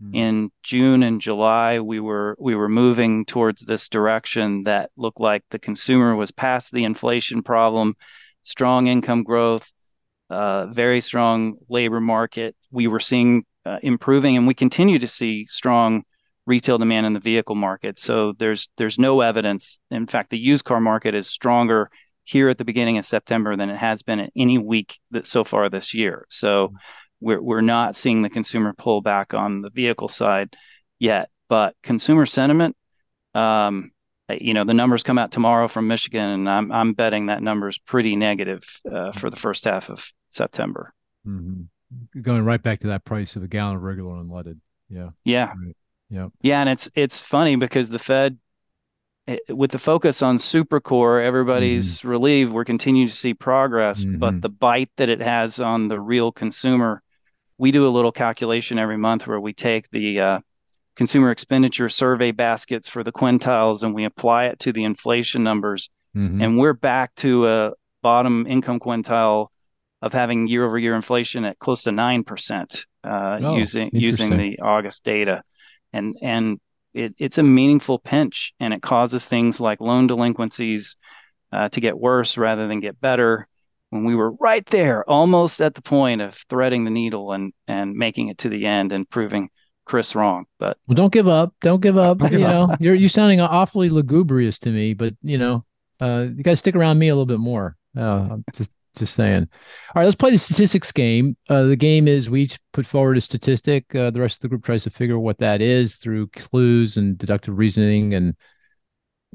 mm. in June and July we were we were moving towards this direction that looked like the consumer was past the inflation problem, strong income growth, uh, very strong labor market. We were seeing uh, improving, and we continue to see strong retail demand in the vehicle market. So there's there's no evidence. In fact, the used car market is stronger here at the beginning of September than it has been at any week that so far this year. So we're we're not seeing the consumer pull back on the vehicle side yet. But consumer sentiment, um, you know, the numbers come out tomorrow from Michigan, and I'm I'm betting that number is pretty negative uh, for the first half of September. Mm-hmm going right back to that price of a gallon of regular unleaded. Yeah. Yeah. Right. Yeah. Yeah, and it's it's funny because the Fed with the focus on supercore, everybody's mm-hmm. relieved we're continuing to see progress, mm-hmm. but the bite that it has on the real consumer, we do a little calculation every month where we take the uh, consumer expenditure survey baskets for the quintiles and we apply it to the inflation numbers, mm-hmm. and we're back to a bottom income quintile of having year over year inflation at close to nine percent uh, oh, using using the August data, and and it, it's a meaningful pinch, and it causes things like loan delinquencies uh, to get worse rather than get better. When we were right there, almost at the point of threading the needle and and making it to the end and proving Cris wrong. But well, don't give up. Don't give up. [LAUGHS] Don't you give know, up. you're you're sounding awfully lugubrious to me, but you know, uh, you got to stick around me a little bit more. Uh, just just saying. All right, let's play the statistics game. Uh, the game is we each put forward a statistic. Uh, the rest of the group tries to figure what that is through clues and deductive reasoning and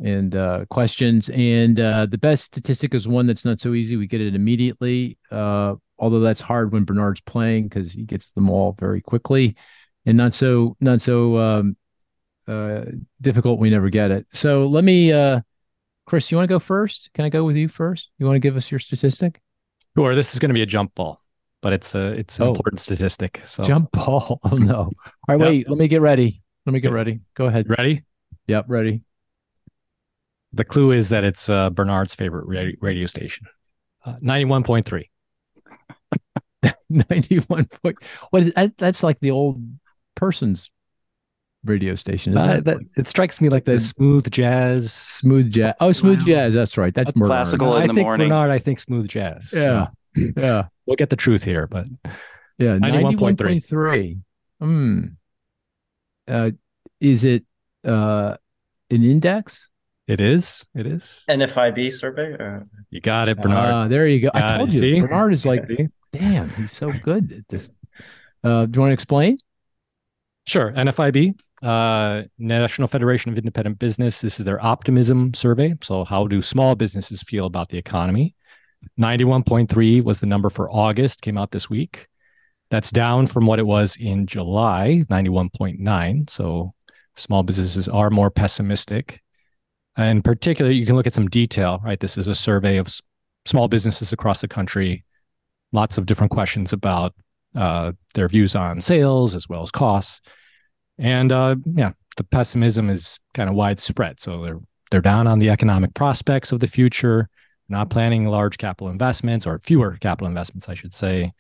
and uh, questions. And uh, the best statistic is one that's not so easy. We get it immediately. Uh, although that's hard when Bernard's playing because he gets them all very quickly, and not so not so um, uh, difficult. We never get it. So let me. Cris, you want to go first? Can I go with you first? You want to give us your statistic? Sure. This is going to be a jump ball, but it's a it's an oh. important statistic. So jump ball. [LAUGHS] Oh no! All right, yep. wait. Let me get ready. Let me get ready. Go ahead. Ready? Yep, ready. The clue is that it's uh, Bernard's favorite radio station, uh, ninety-one point three. [LAUGHS] Ninety-one point. What is that? That's like the old person's radio station. Uh, that, it strikes me like the smooth jazz, smooth jazz. Oh, smooth wow. jazz. That's right. That's, That's classical in I the think morning. Bernard, I think smooth jazz. Yeah, so yeah. We'll get the truth here, but yeah, ninety-one point three. Hmm. Uh, is it uh an index? It is. It is. NFIB survey. Or... You got it, Bernard. Uh, there you go. I told it. you, See? Bernard is like, damn, he's so good at this. Uh, do you want to explain? Sure. NFIB uh, National Federation of Independent Business. This is their optimism survey. So, how do small businesses feel about the economy? 91.3 was the number for August, came out this week. That's down from what it was in July, 91.9. So, small businesses are more pessimistic. In particular, you can look at some detail, right? This is a survey of small businesses across the country. Lots of different questions about uh, their views on sales as well as costs. And uh, yeah, the pessimism is kind of widespread. So they're they're down on the economic prospects of the future, not planning large capital investments or fewer capital investments, I should say.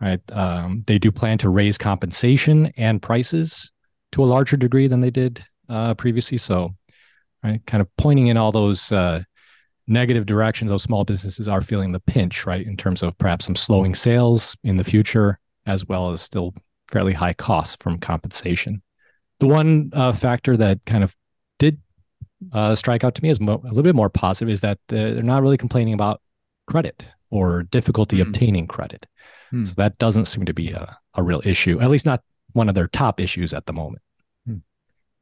Right? Um, they do plan to raise compensation and prices to a larger degree than they did uh, previously. So, right, kind of pointing in all those uh, negative directions. Those small businesses are feeling the pinch, right, in terms of perhaps some slowing sales in the future, as well as still fairly high costs from compensation. The one uh, factor that kind of did uh, strike out to me as mo- a little bit more positive is that they're not really complaining about credit or difficulty mm. obtaining credit. Mm. So that doesn't seem to be a, a real issue, at least not one of their top issues at the moment. Mm.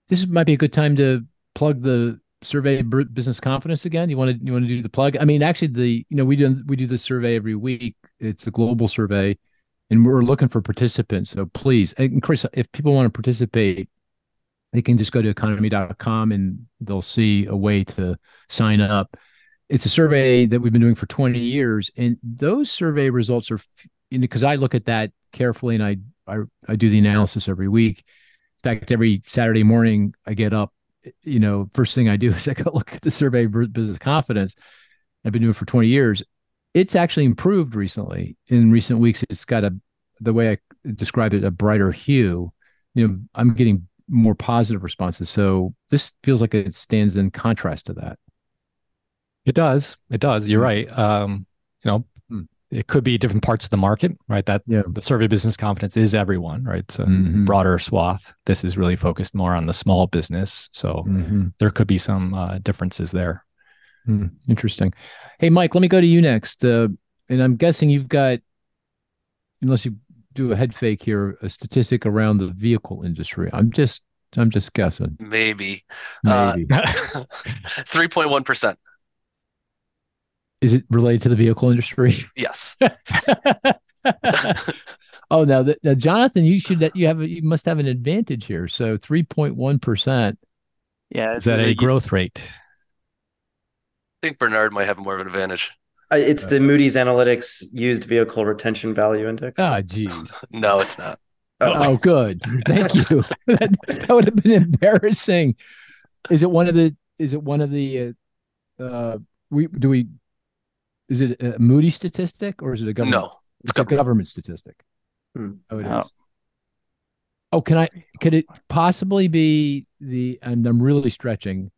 This might be a good time to plug the survey business confidence again. You want to you want to do the plug? I mean, actually, the you know we do we do this survey every week. It's a global survey and we're looking for participants. So please, and Cris, if people want to participate, they can just go to economy.com and they'll see a way to sign up. It's a survey that we've been doing for 20 years. And those survey results are because I look at that carefully and I I I do the analysis every week. In fact, every Saturday morning I get up. You know, first thing I do [LAUGHS] is I go look at the survey business confidence. I've been doing it for 20 years. It's actually improved recently. In recent weeks, it's got a the way I described it a brighter hue. You know, I'm getting more positive responses. So this feels like it stands in contrast to that. It does. It does. You're mm-hmm. right. Um, you know, mm. it could be different parts of the market, right? That yeah. the survey business confidence is everyone, right? It's a mm-hmm. broader swath. This is really focused more on the small business. So mm-hmm. there could be some uh, differences there. Mm, interesting. Hey, Mike, let me go to you next. Uh, and I'm guessing you've got, unless you do a head fake here, a statistic around the vehicle industry. I'm just I'm just guessing. Maybe. Maybe. Uh, [LAUGHS] three point one percent. Is it related to the vehicle industry? [LAUGHS] Yes. [LAUGHS] oh, now, the, now, Jonathan, you should that you have you must have an advantage here. So three point one percent. Yeah, is that a growth rate? I think Bernard might have more of an advantage. Uh, it's the Moody's Analytics Used Vehicle Retention Value Index. Ah, oh, geez. [LAUGHS] no, it's not. Oh, oh good. Thank you. [LAUGHS] [LAUGHS] that, that, would have been embarrassing. Is it one of the? Is it one of the? Uh, uh we do we? Is it a Moody statistic or is it a government? No, it's, it's a government statistic. Hmm. Oh, it oh. is. Oh, can I? Could it possibly be the? And I'm really stretching.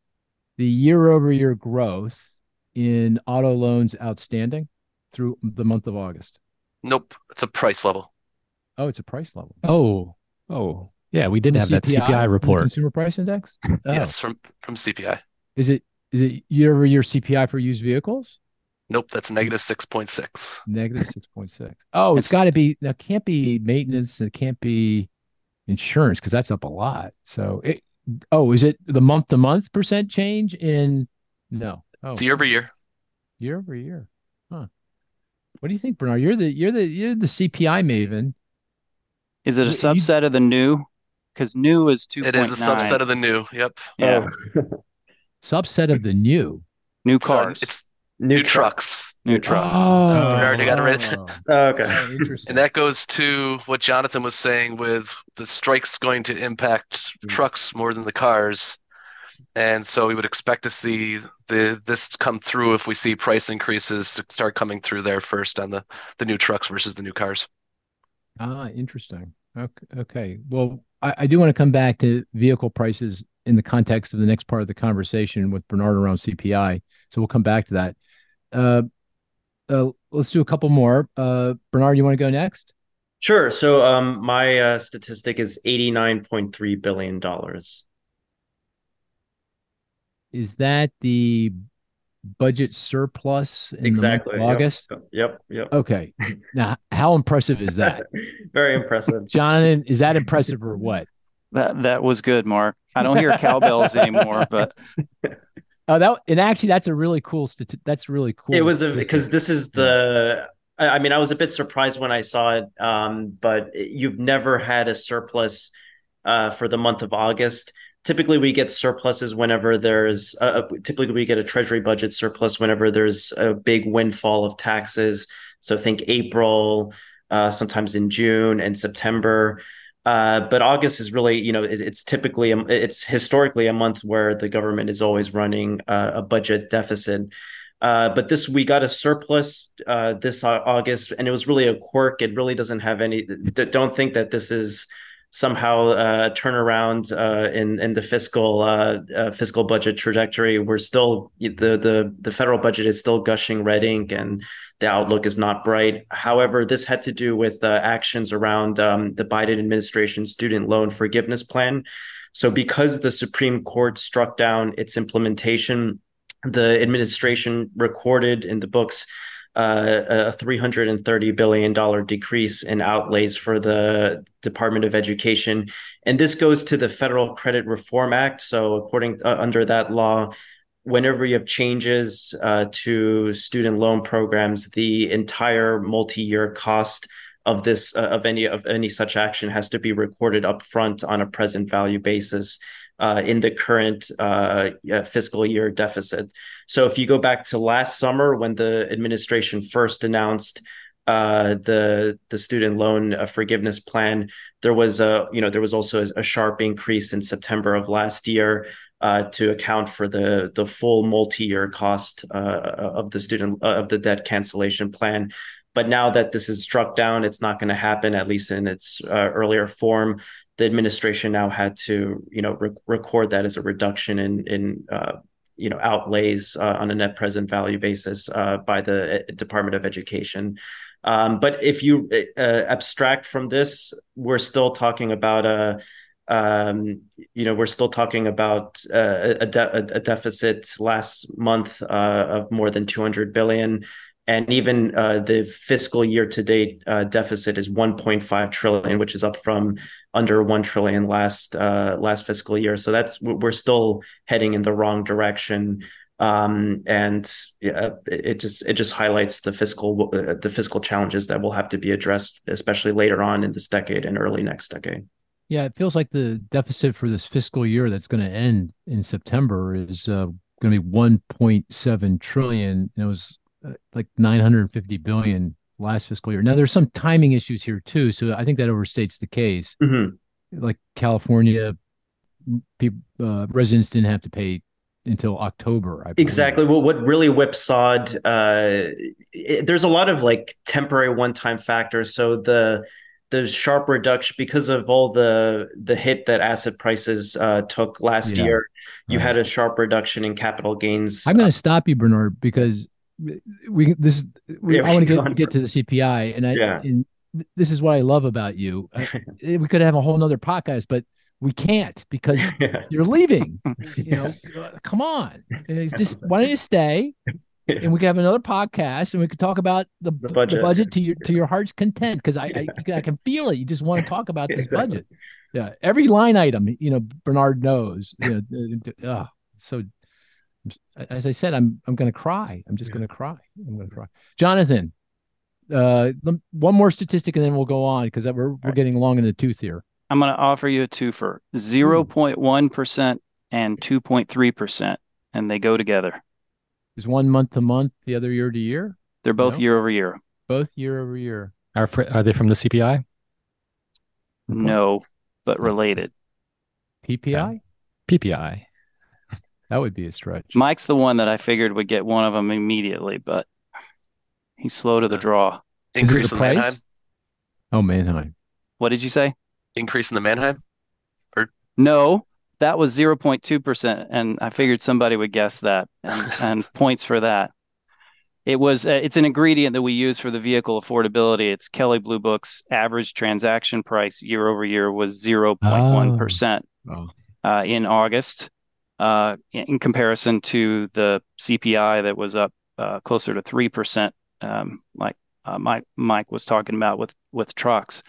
The year-over-year growth in auto loans outstanding through the month of August? Nope, it's a price level. Oh, it's a price level. Oh, oh, yeah, we did have CPI, that CPI report, consumer price index. [CLEARS THROAT] Oh. Yes, from from CPI. Is it is it year over year CPI for used vehicles? Nope, that's negative six point six. Negative six point six. [LAUGHS] Oh, it's got to be. That can't be maintenance. It can't be insurance because that's up a lot. So it. Oh, is it the month to month percent change in? No, Oh, it's year over year. Year over year. Huh. What do you think, Bernard? You're the you're the you're the CPI maven. Is it a subset you, of the new? Because new is two. It is a subset of the new. Yep. Yeah. Oh. [LAUGHS] subset of the new. New cars. it's new, new trucks. trucks. New trucks. Oh, we already got it [LAUGHS] oh, okay. Oh, and that goes to what Jonathan was saying with the strikes going to impact mm-hmm. trucks more than the cars and so we would expect to see the this come through if we see price increases to start coming through there first on the the new trucks versus the new cars. Ah, interesting. Okay, okay. Well, I, I do want to come back to vehicle prices in the context of the next part of the conversation with Bernard around CPI. So we'll come back to that. Uh, uh, let's do a couple more. Uh, Bernard, you want to go next? Sure. So um, my uh, statistic is eighty nine point three billion dollars is that the budget surplus in exactly August? Yep. Yep. yep. Okay. now, how impressive is that? [LAUGHS] Very impressive. Jonathan, is that impressive or what? That that was good, Mark. I don't hear cowbells anymore, but [LAUGHS] oh, that and actually that's a really cool. Stati- that's really cool. It was because this is the. I mean, I was a bit surprised when I saw it, um, but you've never had a surplus uh, for the month of August typically we get surpluses whenever there's a, typically we get a treasury budget surplus whenever there's a big windfall of taxes so think april uh, sometimes in june and september uh, but august is really you know it, it's typically it's historically a month where the government is always running uh, a budget deficit uh, but this we got a surplus uh, this August, and it was really a quirk. It really doesn't have any. Don't think that this is somehow uh, turn around uh, in in the fiscal uh, uh, fiscal budget trajectory. We're still the the the federal budget is still gushing red ink, and the outlook is not bright. However, this had to do with uh, actions around um, the Biden administration student loan forgiveness plan. So, because the Supreme Court struck down its implementation, the administration recorded in the books uh, a $330 billion decrease in outlays for the Department of Education. And this goes to the Federal Credit Reform Act. So, according uh, under that law, whenever you have changes uh, to student loan programs, the entire multi-year cost of this uh, of any of any such action has to be recorded upfront on a present value basis uh, in the current uh, fiscal year deficit. So if you go back to last summer when the administration first announced uh, the the student loan uh, forgiveness plan, there was a you know there was also a, sharp increase in September of last year uh, to account for the the full multi-year cost uh, of the student uh, of the debt cancellation plan. But now that this is struck down, it's not going to happen, at least in its earlier form. The administration now had to, you know, re- record that as a reduction in in uh, you know outlays uh, on a net present value basis uh, by the Department of Education. Um, but if you uh, abstract from this, we're still talking about a um, you know, we're still talking about uh, a, de- a, deficit last month uh, of more than 200 billion and even uh, the fiscal year to date uh, deficit is 1.5 trillion, which is up from under 1 trillion last uh, last fiscal year. So that's we're still heading in the wrong direction, um, and it just it just highlights the fiscal uh, the fiscal challenges that will have to be addressed, especially later on in this decade and early next decade. Yeah, it feels like the deficit for this fiscal year that's going to end in September is uh, going to be 1.7 trillion. It was like 950 billion last fiscal year. Now there's some timing issues here too, so I think that overstates the case. Mm-hmm. Like California, people uh, residents didn't have to pay until October. exactly. Well, what really whipsawed? Uh, it, there's a lot of like temporary one-time factors. So the the sharp reduction because of all the the hit that asset prices uh, took last yeah. year. You right. had a sharp reduction in capital gains. I'm going to stop you, Bernard, because we this we, yeah, I want to get, get to the CPI, and I yeah. and this is what I love about you. [LAUGHS] we could have a whole nother podcast, but we can't because [LAUGHS] yeah. you're leaving. [LAUGHS] you know, come on, just why don't you stay? And we could have another podcast, and we could talk about the, the, budget. the budget to your to your heart's content because I, I, I can feel it. You just want to talk about this exactly. budget. Yeah, every line item, you know, Bernard knows. You know, uh, so as I said, I'm I'm going to cry. I'm just yeah. going to cry. I'm going to cry. Jonathan, uh, one more statistic and then we'll go on because we're we're right. getting long in the tooth here. I'm going to offer you a twofer: zero point one percent and two point three percent, and they go together. Is one month to month, the other year to year? They're both no? year over year. Both year over year. Are are they from the CPI? No, but related. PPI. PPI. That would be a stretch. Mike's the one that I figured would get one of them immediately, but he's slow to the draw. Increase in the Manheim. Oh, Manheim. What did you say? Increase in the Manheim? Or no, that was 0.2%. And I figured somebody would guess that and, [LAUGHS] and points for that. It was uh, it's an ingredient that we use for the vehicle affordability. It's Kelley Blue Book's average transaction price year over year was 0.1% oh. Oh. Uh, in August uh, in comparison to the CPI that was up uh, closer to three percent, um, like uh, Mike Mike was talking about with with trucks.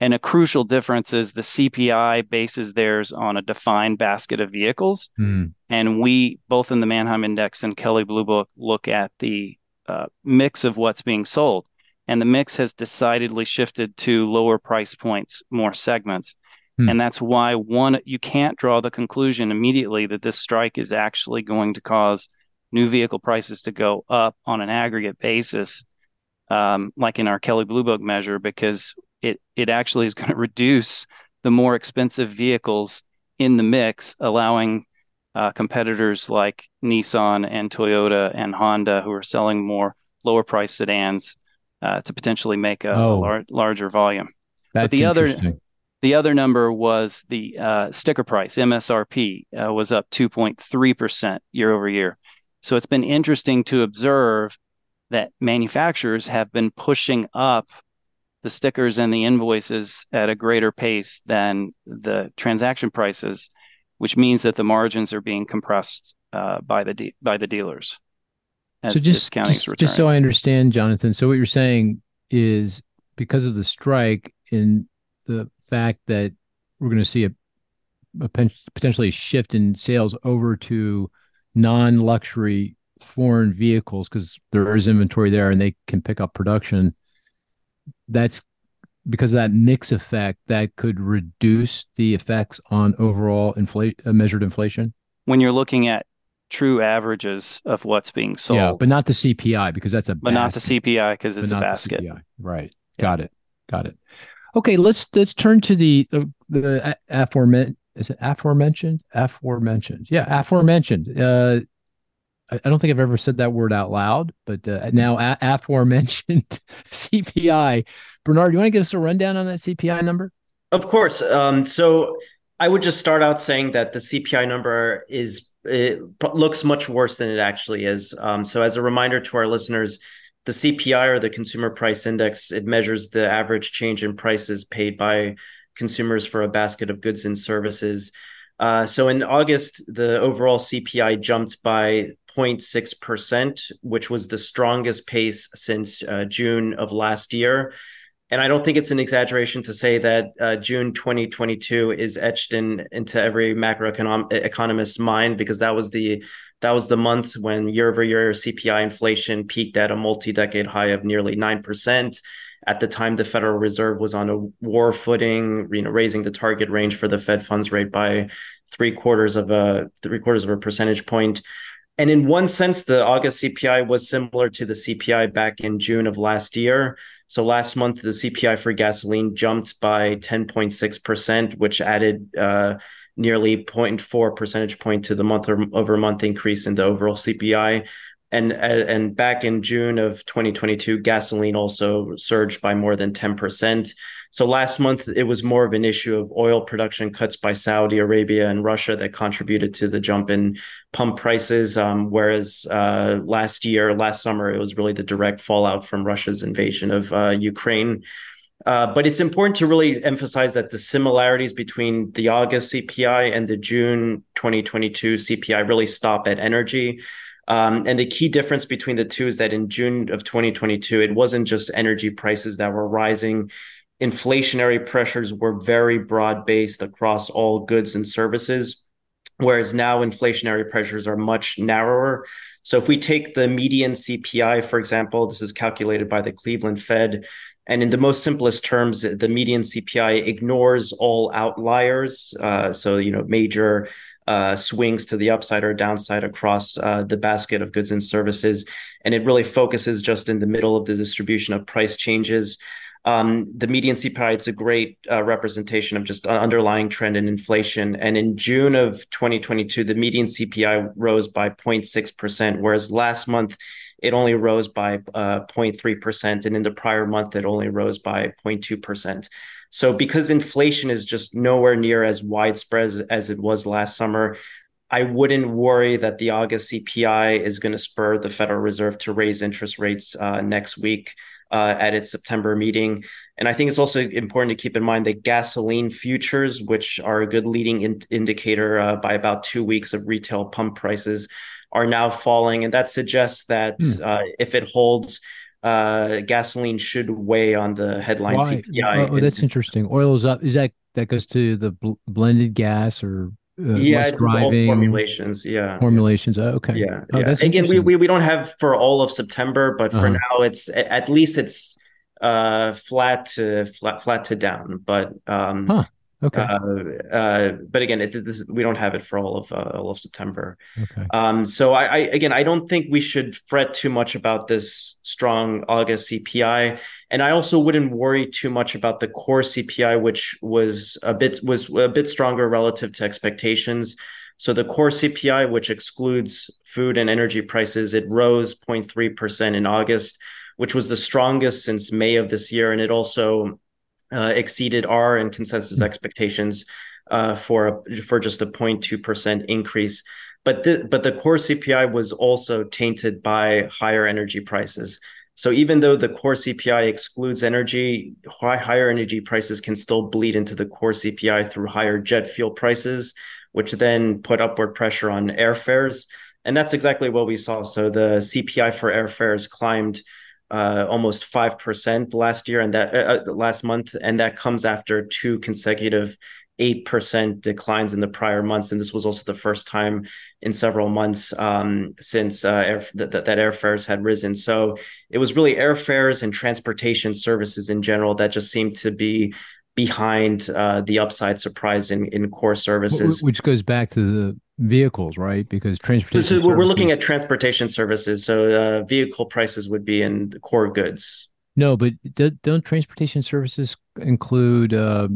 And a crucial difference is the CPI bases theirs on a defined basket of vehicles, mm. and we both in the Manheim Index and Kelley Blue Book look at the uh, mix of what's being sold, and the mix has decidedly shifted to lower price points, more segments. Hmm. And that's why one you can't draw the conclusion immediately that this strike is actually going to cause new vehicle prices to go up on an aggregate basis, um, like in our Kelley Blue Book measure, because it it actually is [LAUGHS] going to reduce the more expensive vehicles in the mix, allowing uh, competitors like Nissan and Toyota and Honda, who are selling more lower price sedans, uh, to potentially make a, oh. a lar- larger volume. That's but the other the other number was the uh, sticker price, MSRP, uh, was up 2.3% year over year. So it's been interesting to observe that manufacturers have been pushing up the stickers and the invoices at a greater pace than the transaction prices, which means that the margins are being compressed uh, by the de- by the dealers. so just, just, just so I understand, Jonathan. So what you're saying is because of the strike in the fact that we're going to see a, a potentially shift in sales over to non-luxury foreign vehicles because there is inventory there and they can pick up production that's because of that mix effect that could reduce the effects on overall inflate uh, measured inflation when you're looking at true averages of what's being sold. Yeah, but not the CPI because that's a but not the CPI because it's a basket. Right. Yeah. Got it. Got it. Okay, let's let's turn to the the, the aforementioned. Is it aforementioned? Aforementioned. Yeah, aforementioned. Uh, I, I don't think I've ever said that word out loud, but uh, now a- aforementioned [LAUGHS] CPI. Bernard, do you want to give us a rundown on that CPI number? Of course. Um, so I would just start out saying that the CPI number is it looks much worse than it actually is. Um, so as a reminder to our listeners, the CPI or the Consumer Price Index it measures the average change in prices paid by consumers for a basket of goods and services. Uh, so in August, the overall CPI jumped by 0.6%, which was the strongest pace since uh, June of last year. And I don't think it's an exaggeration to say that uh, June 2022 is etched in into every macroeconomist's mind because that was the that was the month when year over year CPI inflation peaked at a multi-decade high of nearly nine percent. At the time, the Federal Reserve was on a war footing, you know, raising the target range for the Fed funds rate by three quarters of a three quarters of a percentage point. And in one sense, the August CPI was similar to the CPI back in June of last year. So last month, the CPI for gasoline jumped by 10.6%, which added uh, nearly 0.4 percentage point to the month over month increase in the overall CPI and and back in June of 2022, gasoline also surged by more than 10%. So last month it was more of an issue of oil production cuts by Saudi Arabia and Russia that contributed to the jump in pump prices. Um, whereas uh, last year, last summer, it was really the direct fallout from Russia's invasion of uh, Ukraine. Uh, but it's important to really emphasize that the similarities between the August CPI and the June 2022 CPI really stop at energy. Um, and the key difference between the two is that in June of 2022, it wasn't just energy prices that were rising. Inflationary pressures were very broad based across all goods and services, whereas now inflationary pressures are much narrower. So if we take the median CPI, for example, this is calculated by the Cleveland Fed. And in the most simplest terms, the median CPI ignores all outliers. Uh, so, you know, major uh, swings to the upside or downside across uh, the basket of goods and services. And it really focuses just in the middle of the distribution of price changes. Um, the median CPI, it's a great uh, representation of just underlying trend in inflation. And in June of 2022, the median CPI rose by 0.6%, whereas last month it only rose by uh, 0.3%. And in the prior month, it only rose by 0.2%. So because inflation is just nowhere near as widespread as, as it was last summer, I wouldn't worry that the August CPI is going to spur the Federal Reserve to raise interest rates uh, next week uh, at its September meeting. And I think it's also important to keep in mind that gasoline futures, which are a good leading in- indicator uh, by about two weeks of retail pump prices, are now falling. And that suggests that mm. if it holds, uh, gasoline should weigh on the headline Why? CPI. Oh, that's interesting. Oil is up. Is that that goes to the bl- blended gas or uh, yeah, it's driving formulations. Yeah, formulations. Oh, okay. Yeah, oh, yeah. Again, we, we we don't have for all of September, but for uh-huh. now, it's at least it's uh flat to flat flat to down. But um, huh. Okay. Uh, uh, but again, it, this, we don't have it for all of uh, all of September. Okay. Um, so I, I, again, I don't think we should fret too much about this strong August CPI, and I also wouldn't worry too much about the core CPI, which was a bit was a bit stronger relative to expectations. So the core CPI, which excludes food and energy prices, it rose 0.3 percent in August, which was the strongest since May of this year, and it also uh, exceeded our and consensus mm-hmm. expectations uh, for a, for just a 0.2 percent increase. But the but the core CPI was also tainted by higher energy prices. So even though the core CPI excludes energy, high, higher energy prices can still bleed into the core CPI through higher jet fuel prices, which then put upward pressure on airfares. And that's exactly what we saw. So the CPI for airfares climbed uh, almost five percent last year, and that uh, uh, last month, and that comes after two consecutive eight percent declines in the prior months, and this was also the first time in several months um, since uh, air, that, that airfares had risen. So it was really airfares and transportation services in general that just seemed to be behind uh, the upside surprise in, in core services. Which goes back to the vehicles, right? Because transportation. So, so we're looking at transportation services. So uh, vehicle prices would be in the core goods. No, but do, not transportation services include uh,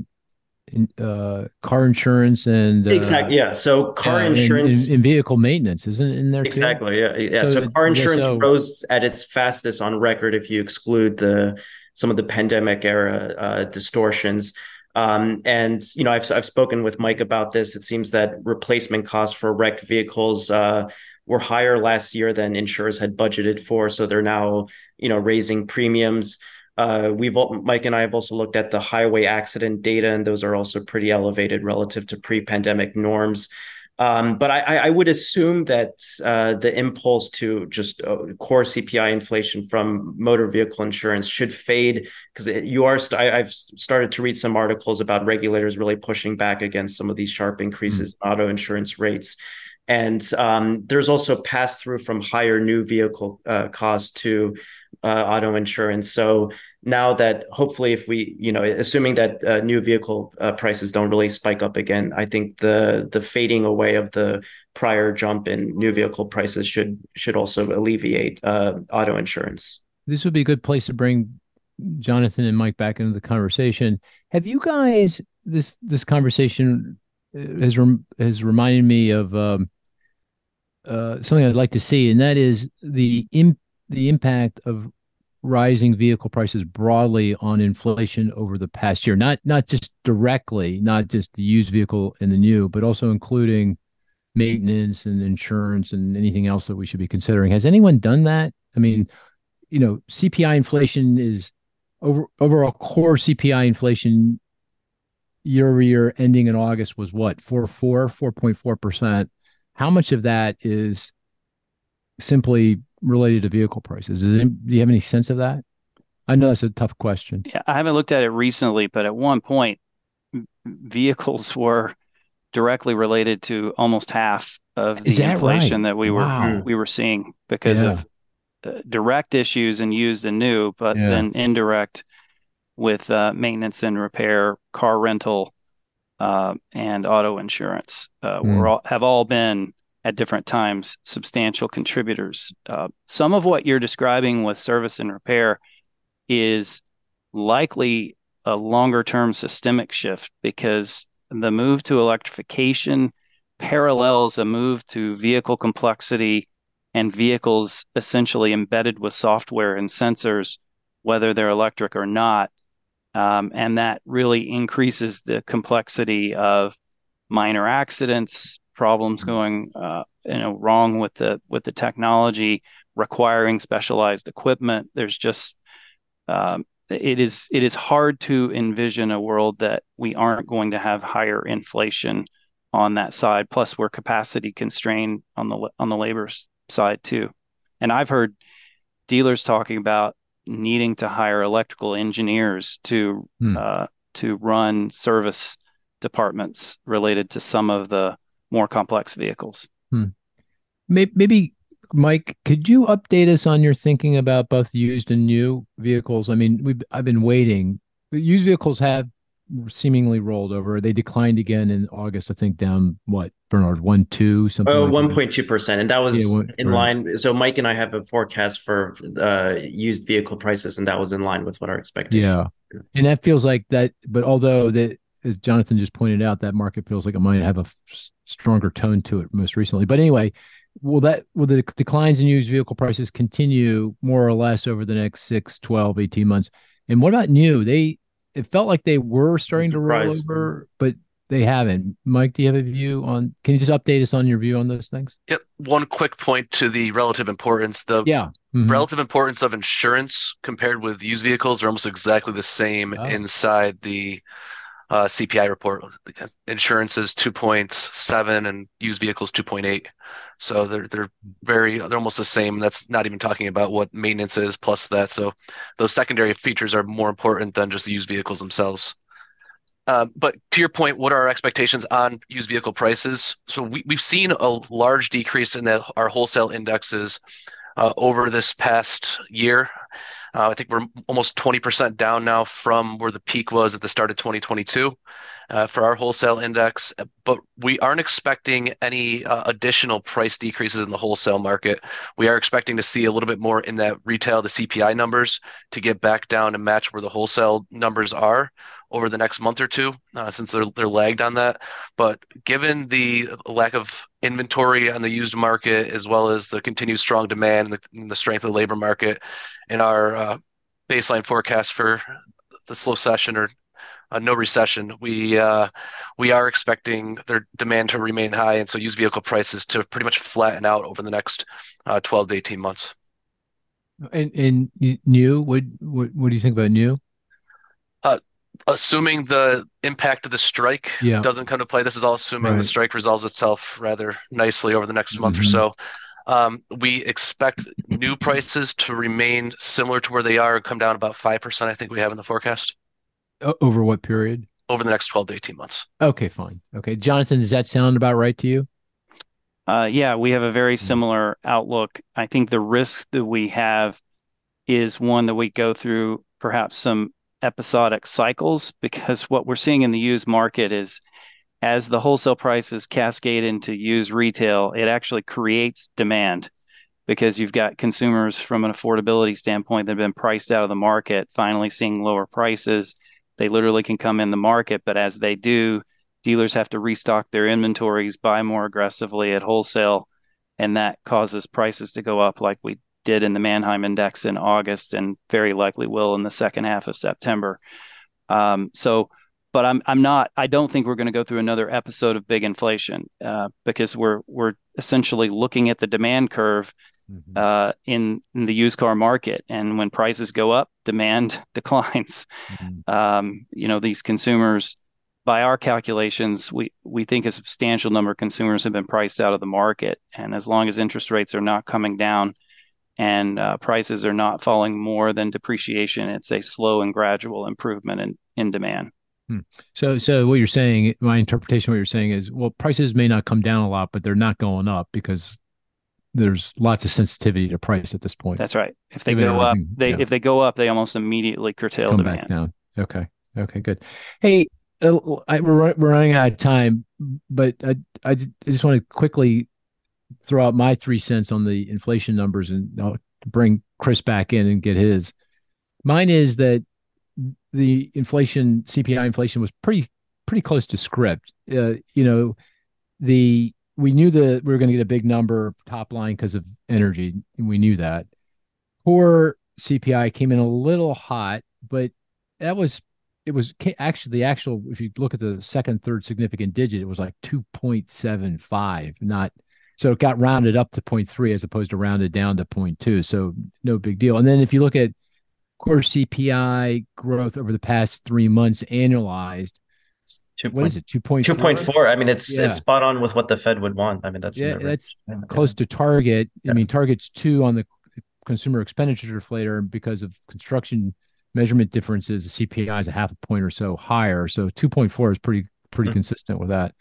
in, uh, car insurance and uh, exactly yeah. So car insurance and, and, vehicle maintenance isn't in there exactly too? yeah yeah. So, so car insurance yeah, so, rose at its fastest on record if you exclude the some of the pandemic era uh, distortions. Um, and you know, I've I've spoken with Mike about this. It seems that replacement costs for wrecked vehicles uh, were higher last year than insurers had budgeted for. So they're now you know raising premiums. Uh, we've Mike and I have also looked at the highway accident data, and those are also pretty elevated relative to pre-pandemic norms. Um, but I, I, would assume that uh, the impulse to just uh, core CPI inflation from motor vehicle insurance should fade because you are. St- I, have started to read some articles about regulators really pushing back against some of these sharp increases mm. in auto insurance rates. And um, there's also pass through from higher new vehicle uh, costs to uh, auto insurance. So now that hopefully, if we, you know, assuming that uh, new vehicle uh, prices don't really spike up again, I think the the fading away of the prior jump in new vehicle prices should should also alleviate uh, auto insurance. This would be a good place to bring Jonathan and Mike back into the conversation. Have you guys this this conversation uh, has rem, has reminded me of um, uh, something I'd like to see, and that is the Im- the impact of rising vehicle prices broadly on inflation over the past year. Not not just directly, not just the used vehicle and the new, but also including maintenance and insurance and anything else that we should be considering. Has anyone done that? I mean, you know, CPI inflation is over overall core CPI inflation year over year ending in August was what? 4 4, 4.4 percent how much of that is simply related to vehicle prices? Is it, do you have any sense of that? I know that's a tough question. Yeah, I haven't looked at it recently, but at one point, vehicles were directly related to almost half of the inflation right? that we wow. were we were seeing because yeah. of uh, direct issues and used and new, but yeah. then indirect with uh, maintenance and repair, car rental, uh, and auto insurance uh, mm. were all, have all been at different times substantial contributors. Uh, some of what you're describing with service and repair is likely a longer term systemic shift because the move to electrification parallels a move to vehicle complexity and vehicles essentially embedded with software and sensors, whether they're electric or not, um, and that really increases the complexity of minor accidents, problems mm-hmm. going uh, you know wrong with the with the technology, requiring specialized equipment. There's just um, it is it is hard to envision a world that we aren't going to have higher inflation on that side. Plus, we're capacity constrained on the on the labor side too. And I've heard dealers talking about needing to hire electrical engineers to hmm. uh, to run service departments related to some of the more complex vehicles. Hmm. Maybe, Mike, could you update us on your thinking about both used and new vehicles? I mean, we've I've been waiting. Used vehicles have seemingly rolled over. They declined again in August, I think down what, Bernard, one, two, something. Oh, like 1.2%. And that was yeah, one, in right. line. So Mike and I have a forecast for uh, used vehicle prices, and that was in line with what our expectations. Yeah. And that feels like that, but although that, as Jonathan just pointed out, that market feels like it might have a f- stronger tone to it most recently. But anyway, will that will the declines in used vehicle prices continue more or less over the next 6 12 18 months and what about new they it felt like they were starting to roll over, but they haven't. Mike, do you have a view on? Can you just update us on your view on those things? Yep. One quick point to the relative importance. The yeah. Mm-hmm. relative importance of insurance compared with used vehicles are almost exactly the same oh. inside the uh, CPI report. Insurance is 2.7 and used vehicles 2.8. So they're they're very they're almost the same. That's not even talking about what maintenance is plus that. So those secondary features are more important than just the used vehicles themselves. Uh, but to your point, what are our expectations on used vehicle prices? So we, we've seen a large decrease in the, our wholesale indexes uh, over this past year. Uh, I think we're almost 20% down now from where the peak was at the start of 2022. uh, for our wholesale index, but we aren't expecting any uh, additional price decreases in the wholesale market. We are expecting to see a little bit more in that retail, the CPI numbers, to get back down and match where the wholesale numbers are over the next month or two, uh, since they're they're lagged on that. But given the lack of inventory on the used market, as well as the continued strong demand and the, and the strength of the labor market, in our uh, baseline forecast for the slowcession or uh, no recession, we uh, we are expecting their demand to remain high, and so used vehicle prices to pretty much flatten out over the next uh, 12 to 18 months. And and new, what what what do you think about new? Assuming the impact of the strike yeah. doesn't come to play, this is all assuming right. the strike resolves itself rather nicely over the next mm-hmm. month or so. Um, we expect new prices to remain similar to where they are, come down about 5%, I think we have in the forecast. Over what period? Over the next 12 to 18 months. Okay, fine. Okay. Jonathan, does that sound about right to you? Uh, yeah, we have a very mm-hmm. similar outlook. I think the risk that we have is one that we go through perhaps some episodic cycles because what we're seeing in the used market is as the wholesale prices cascade into used retail, it actually creates demand because you've got consumers from an affordability standpoint that have been priced out of the market finally seeing lower prices. They literally can come in the market, but as they do, dealers have to restock their inventories, buy more aggressively at wholesale, and that causes prices to go up like we did in the Manheim Index in August and very likely will in the second half of September. Um, so but I'm I'm not. I don't think we're going to go through another episode of big inflation uh, because we're we're essentially looking at the demand curve mm-hmm. uh, in, in the used car market, and when prices go up, demand [LAUGHS] declines. Mm-hmm. Um, you know, these consumers, by our calculations, we we think a substantial number of consumers have been priced out of the market, and as long as interest rates are not coming down and uh, prices are not falling more than depreciation, it's a slow and gradual improvement in in demand. Hmm. So, so what you're saying, my interpretation, of what you're saying is, well, prices may not come down a lot, but they're not going up because there's lots of sensitivity to price at this point. That's right. If they go up, they yeah. if they go up, they almost immediately curtail come demand. Back down. Okay. Okay. Good. Hey, uh, I, we're we're running out of time, but I I just want to quickly throw out my three cents on the inflation numbers and I'll bring Cris back in and get his. Mine is that the inflation CPI inflation was pretty pretty close to script. Uh, you know, the we knew that we were going to get a big number top line because of energy. And we knew that. Core CPI came in a little hot, but that was it was actually the actual if you look at the second third significant digit it was like 2.75 not so it got rounded up to 0.3 as opposed to rounded down to 0.2 so no big deal and then if you look at core CPI growth over the past three months annualized. Two what point, is it? Two point two point four. I mean, it's yeah. it's spot on with what the Fed would want. I mean, that's yeah, that's yeah. close to target. Yeah. I mean, target's two on the consumer expenditure deflator because of construction measurement differences. The CPI is a half a point or so higher, so two point four is pretty pretty mm-hmm. consistent with that.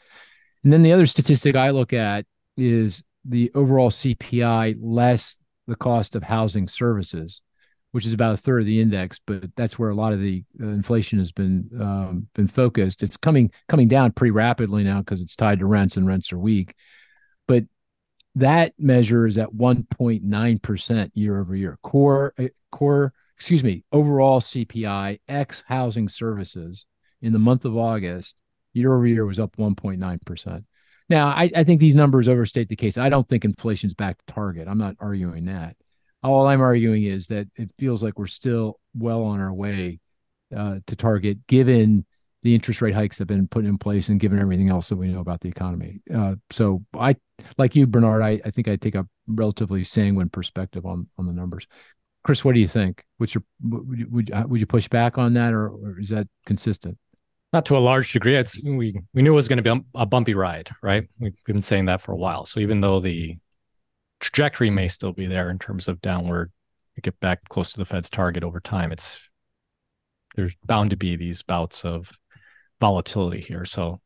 And then the other statistic I look at is the overall CPI less the cost of housing services which is about a third of the index, but that's where a lot of the uh, inflation has been um, been focused. It's coming coming down pretty rapidly now because it's tied to rents and rents are weak. But that measure is at 1.9 percent year over year. Core uh, core excuse me overall CPI X housing services in the month of August year over year was up 1.9 percent. Now I, I think these numbers overstate the case. I don't think inflation's back to target. I'm not arguing that all I'm arguing is that it feels like we're still well on our way uh, to target, given the interest rate hikes that have been put in place and given everything else that we know about the economy. Uh, so I, like you, Bernard, I, I think I take a relatively sanguine perspective on on the numbers. Cris, what do you think? What's your would you, would, would you push back on that, or, or, is that consistent? Not to a large degree. It's we we knew it was going to be a bumpy ride, right? We've been saying that for a while. So even though the trajectory may still be there in terms of downward get back close to the Fed's target over time. It's there's bound to be these bouts of volatility here. So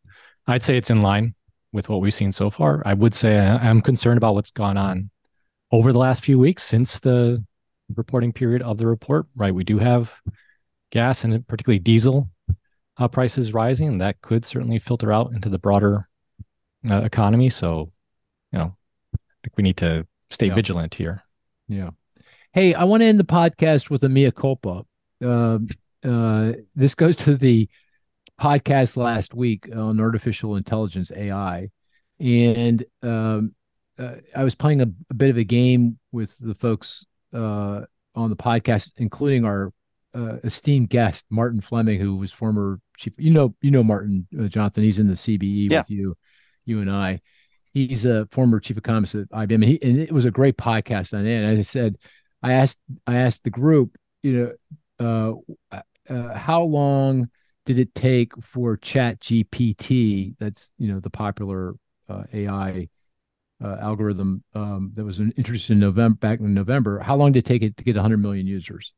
I'd say it's in line with what we've seen so far. I would say I'm concerned about what's gone on over the last few weeks since the reporting period of the report. Right, we do have gas and particularly diesel uh, prices rising, and that could certainly filter out into the broader uh, economy. So, you know, I think we need to stay yeah. vigilant here. Yeah. Hey, I want to end the podcast with a mea culpa. Uh, uh, this goes to the podcast last week on artificial intelligence AI, and um, uh, I was playing a, a, bit of a game with the folks uh, on the podcast, including our uh, esteemed guest Martin Fleming, who was former chief. You know, you know Martin uh, Jonathan. He's in the CBE yeah. with you, you and I. He's a former chief economist at IBM, and, he, and it was a great podcast on it. And as I said, I asked I asked the group, you know, uh, uh, how long did it take for Chat GPT? That's you know the popular uh, AI uh, algorithm um, that was introduced in November back in November. How long did it take it to get 100 million users?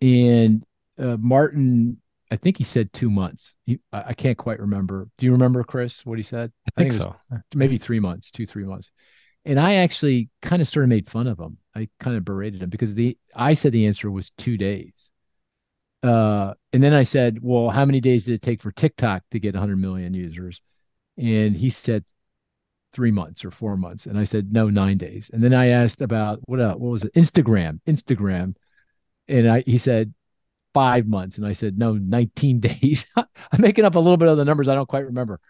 And uh, Martin, I think he said two months. He, I, can't quite remember. Do you remember, Cris, what he said? I think, I think so. Maybe three months, two three months. And I actually kind of sort of made fun of him. I kind of berated him because the I said the answer was two days. Uh, and then I said, well, how many days did it take for TikTok to get 100 million users? And he said three months or four months. And I said, no, nine days. And then I asked about what else? What was it? Instagram, Instagram. And I, he said five months. And I said, no, 19 [LAUGHS] days. [LAUGHS] I'm making up a little bit of the numbers. I don't quite remember.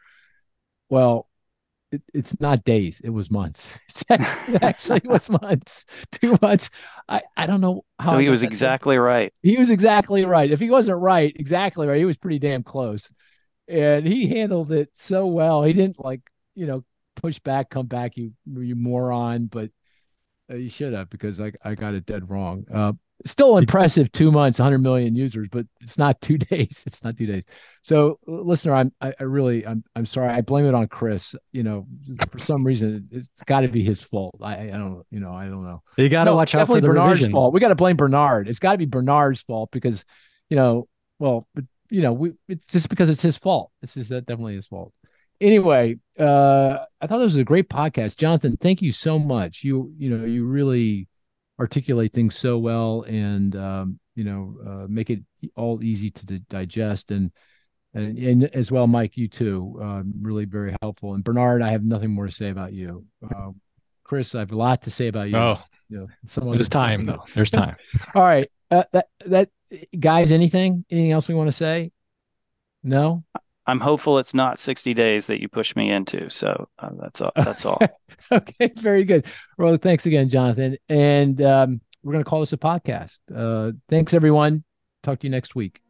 Well, it, it's not days. It was months. [LAUGHS] it actually was months, two months. I, I don't know. so he was exactly right. He was exactly right. If he wasn't right, exactly right, he was pretty damn close. And he handled it so well. He didn't like, you know, push back, come back, you you moron. But uh, you should have because I I got it dead wrong. Uh, still impressive two months 100 million users but it's not two [LAUGHS] days. It's not two days. So listener i'm i, I really i'm i'm sorry. I blame it on cris. You know for some reason it's got to be his fault. I i don't you know i don't know. You got to no, watch out for the bernard's revision. fault. We got to blame bernard. It's got to be bernard's fault because you know well but you know we it's just because it's his fault. This is definitely his fault. Anyway uh i thought this was a great podcast. Jonathan thank you so much. You you know you really articulate things so well and um, you know uh, make it all easy to digest and, and and as well mike you too uh, really very helpful. And bernard i have nothing more to say about you. Uh, [LAUGHS] cris i have a lot to say about you. Oh. You know, there's time though. [LAUGHS] There's time. All right. Uh, that that guys anything? Anything else we want to say? No I'm hopeful it's not 60 days that you push me into. So uh, that's all. That's all. [LAUGHS] okay, very good. Well, thanks again, Jonathan. And um, we're going to call this a podcast. Uh, thanks, everyone. Talk to you next week.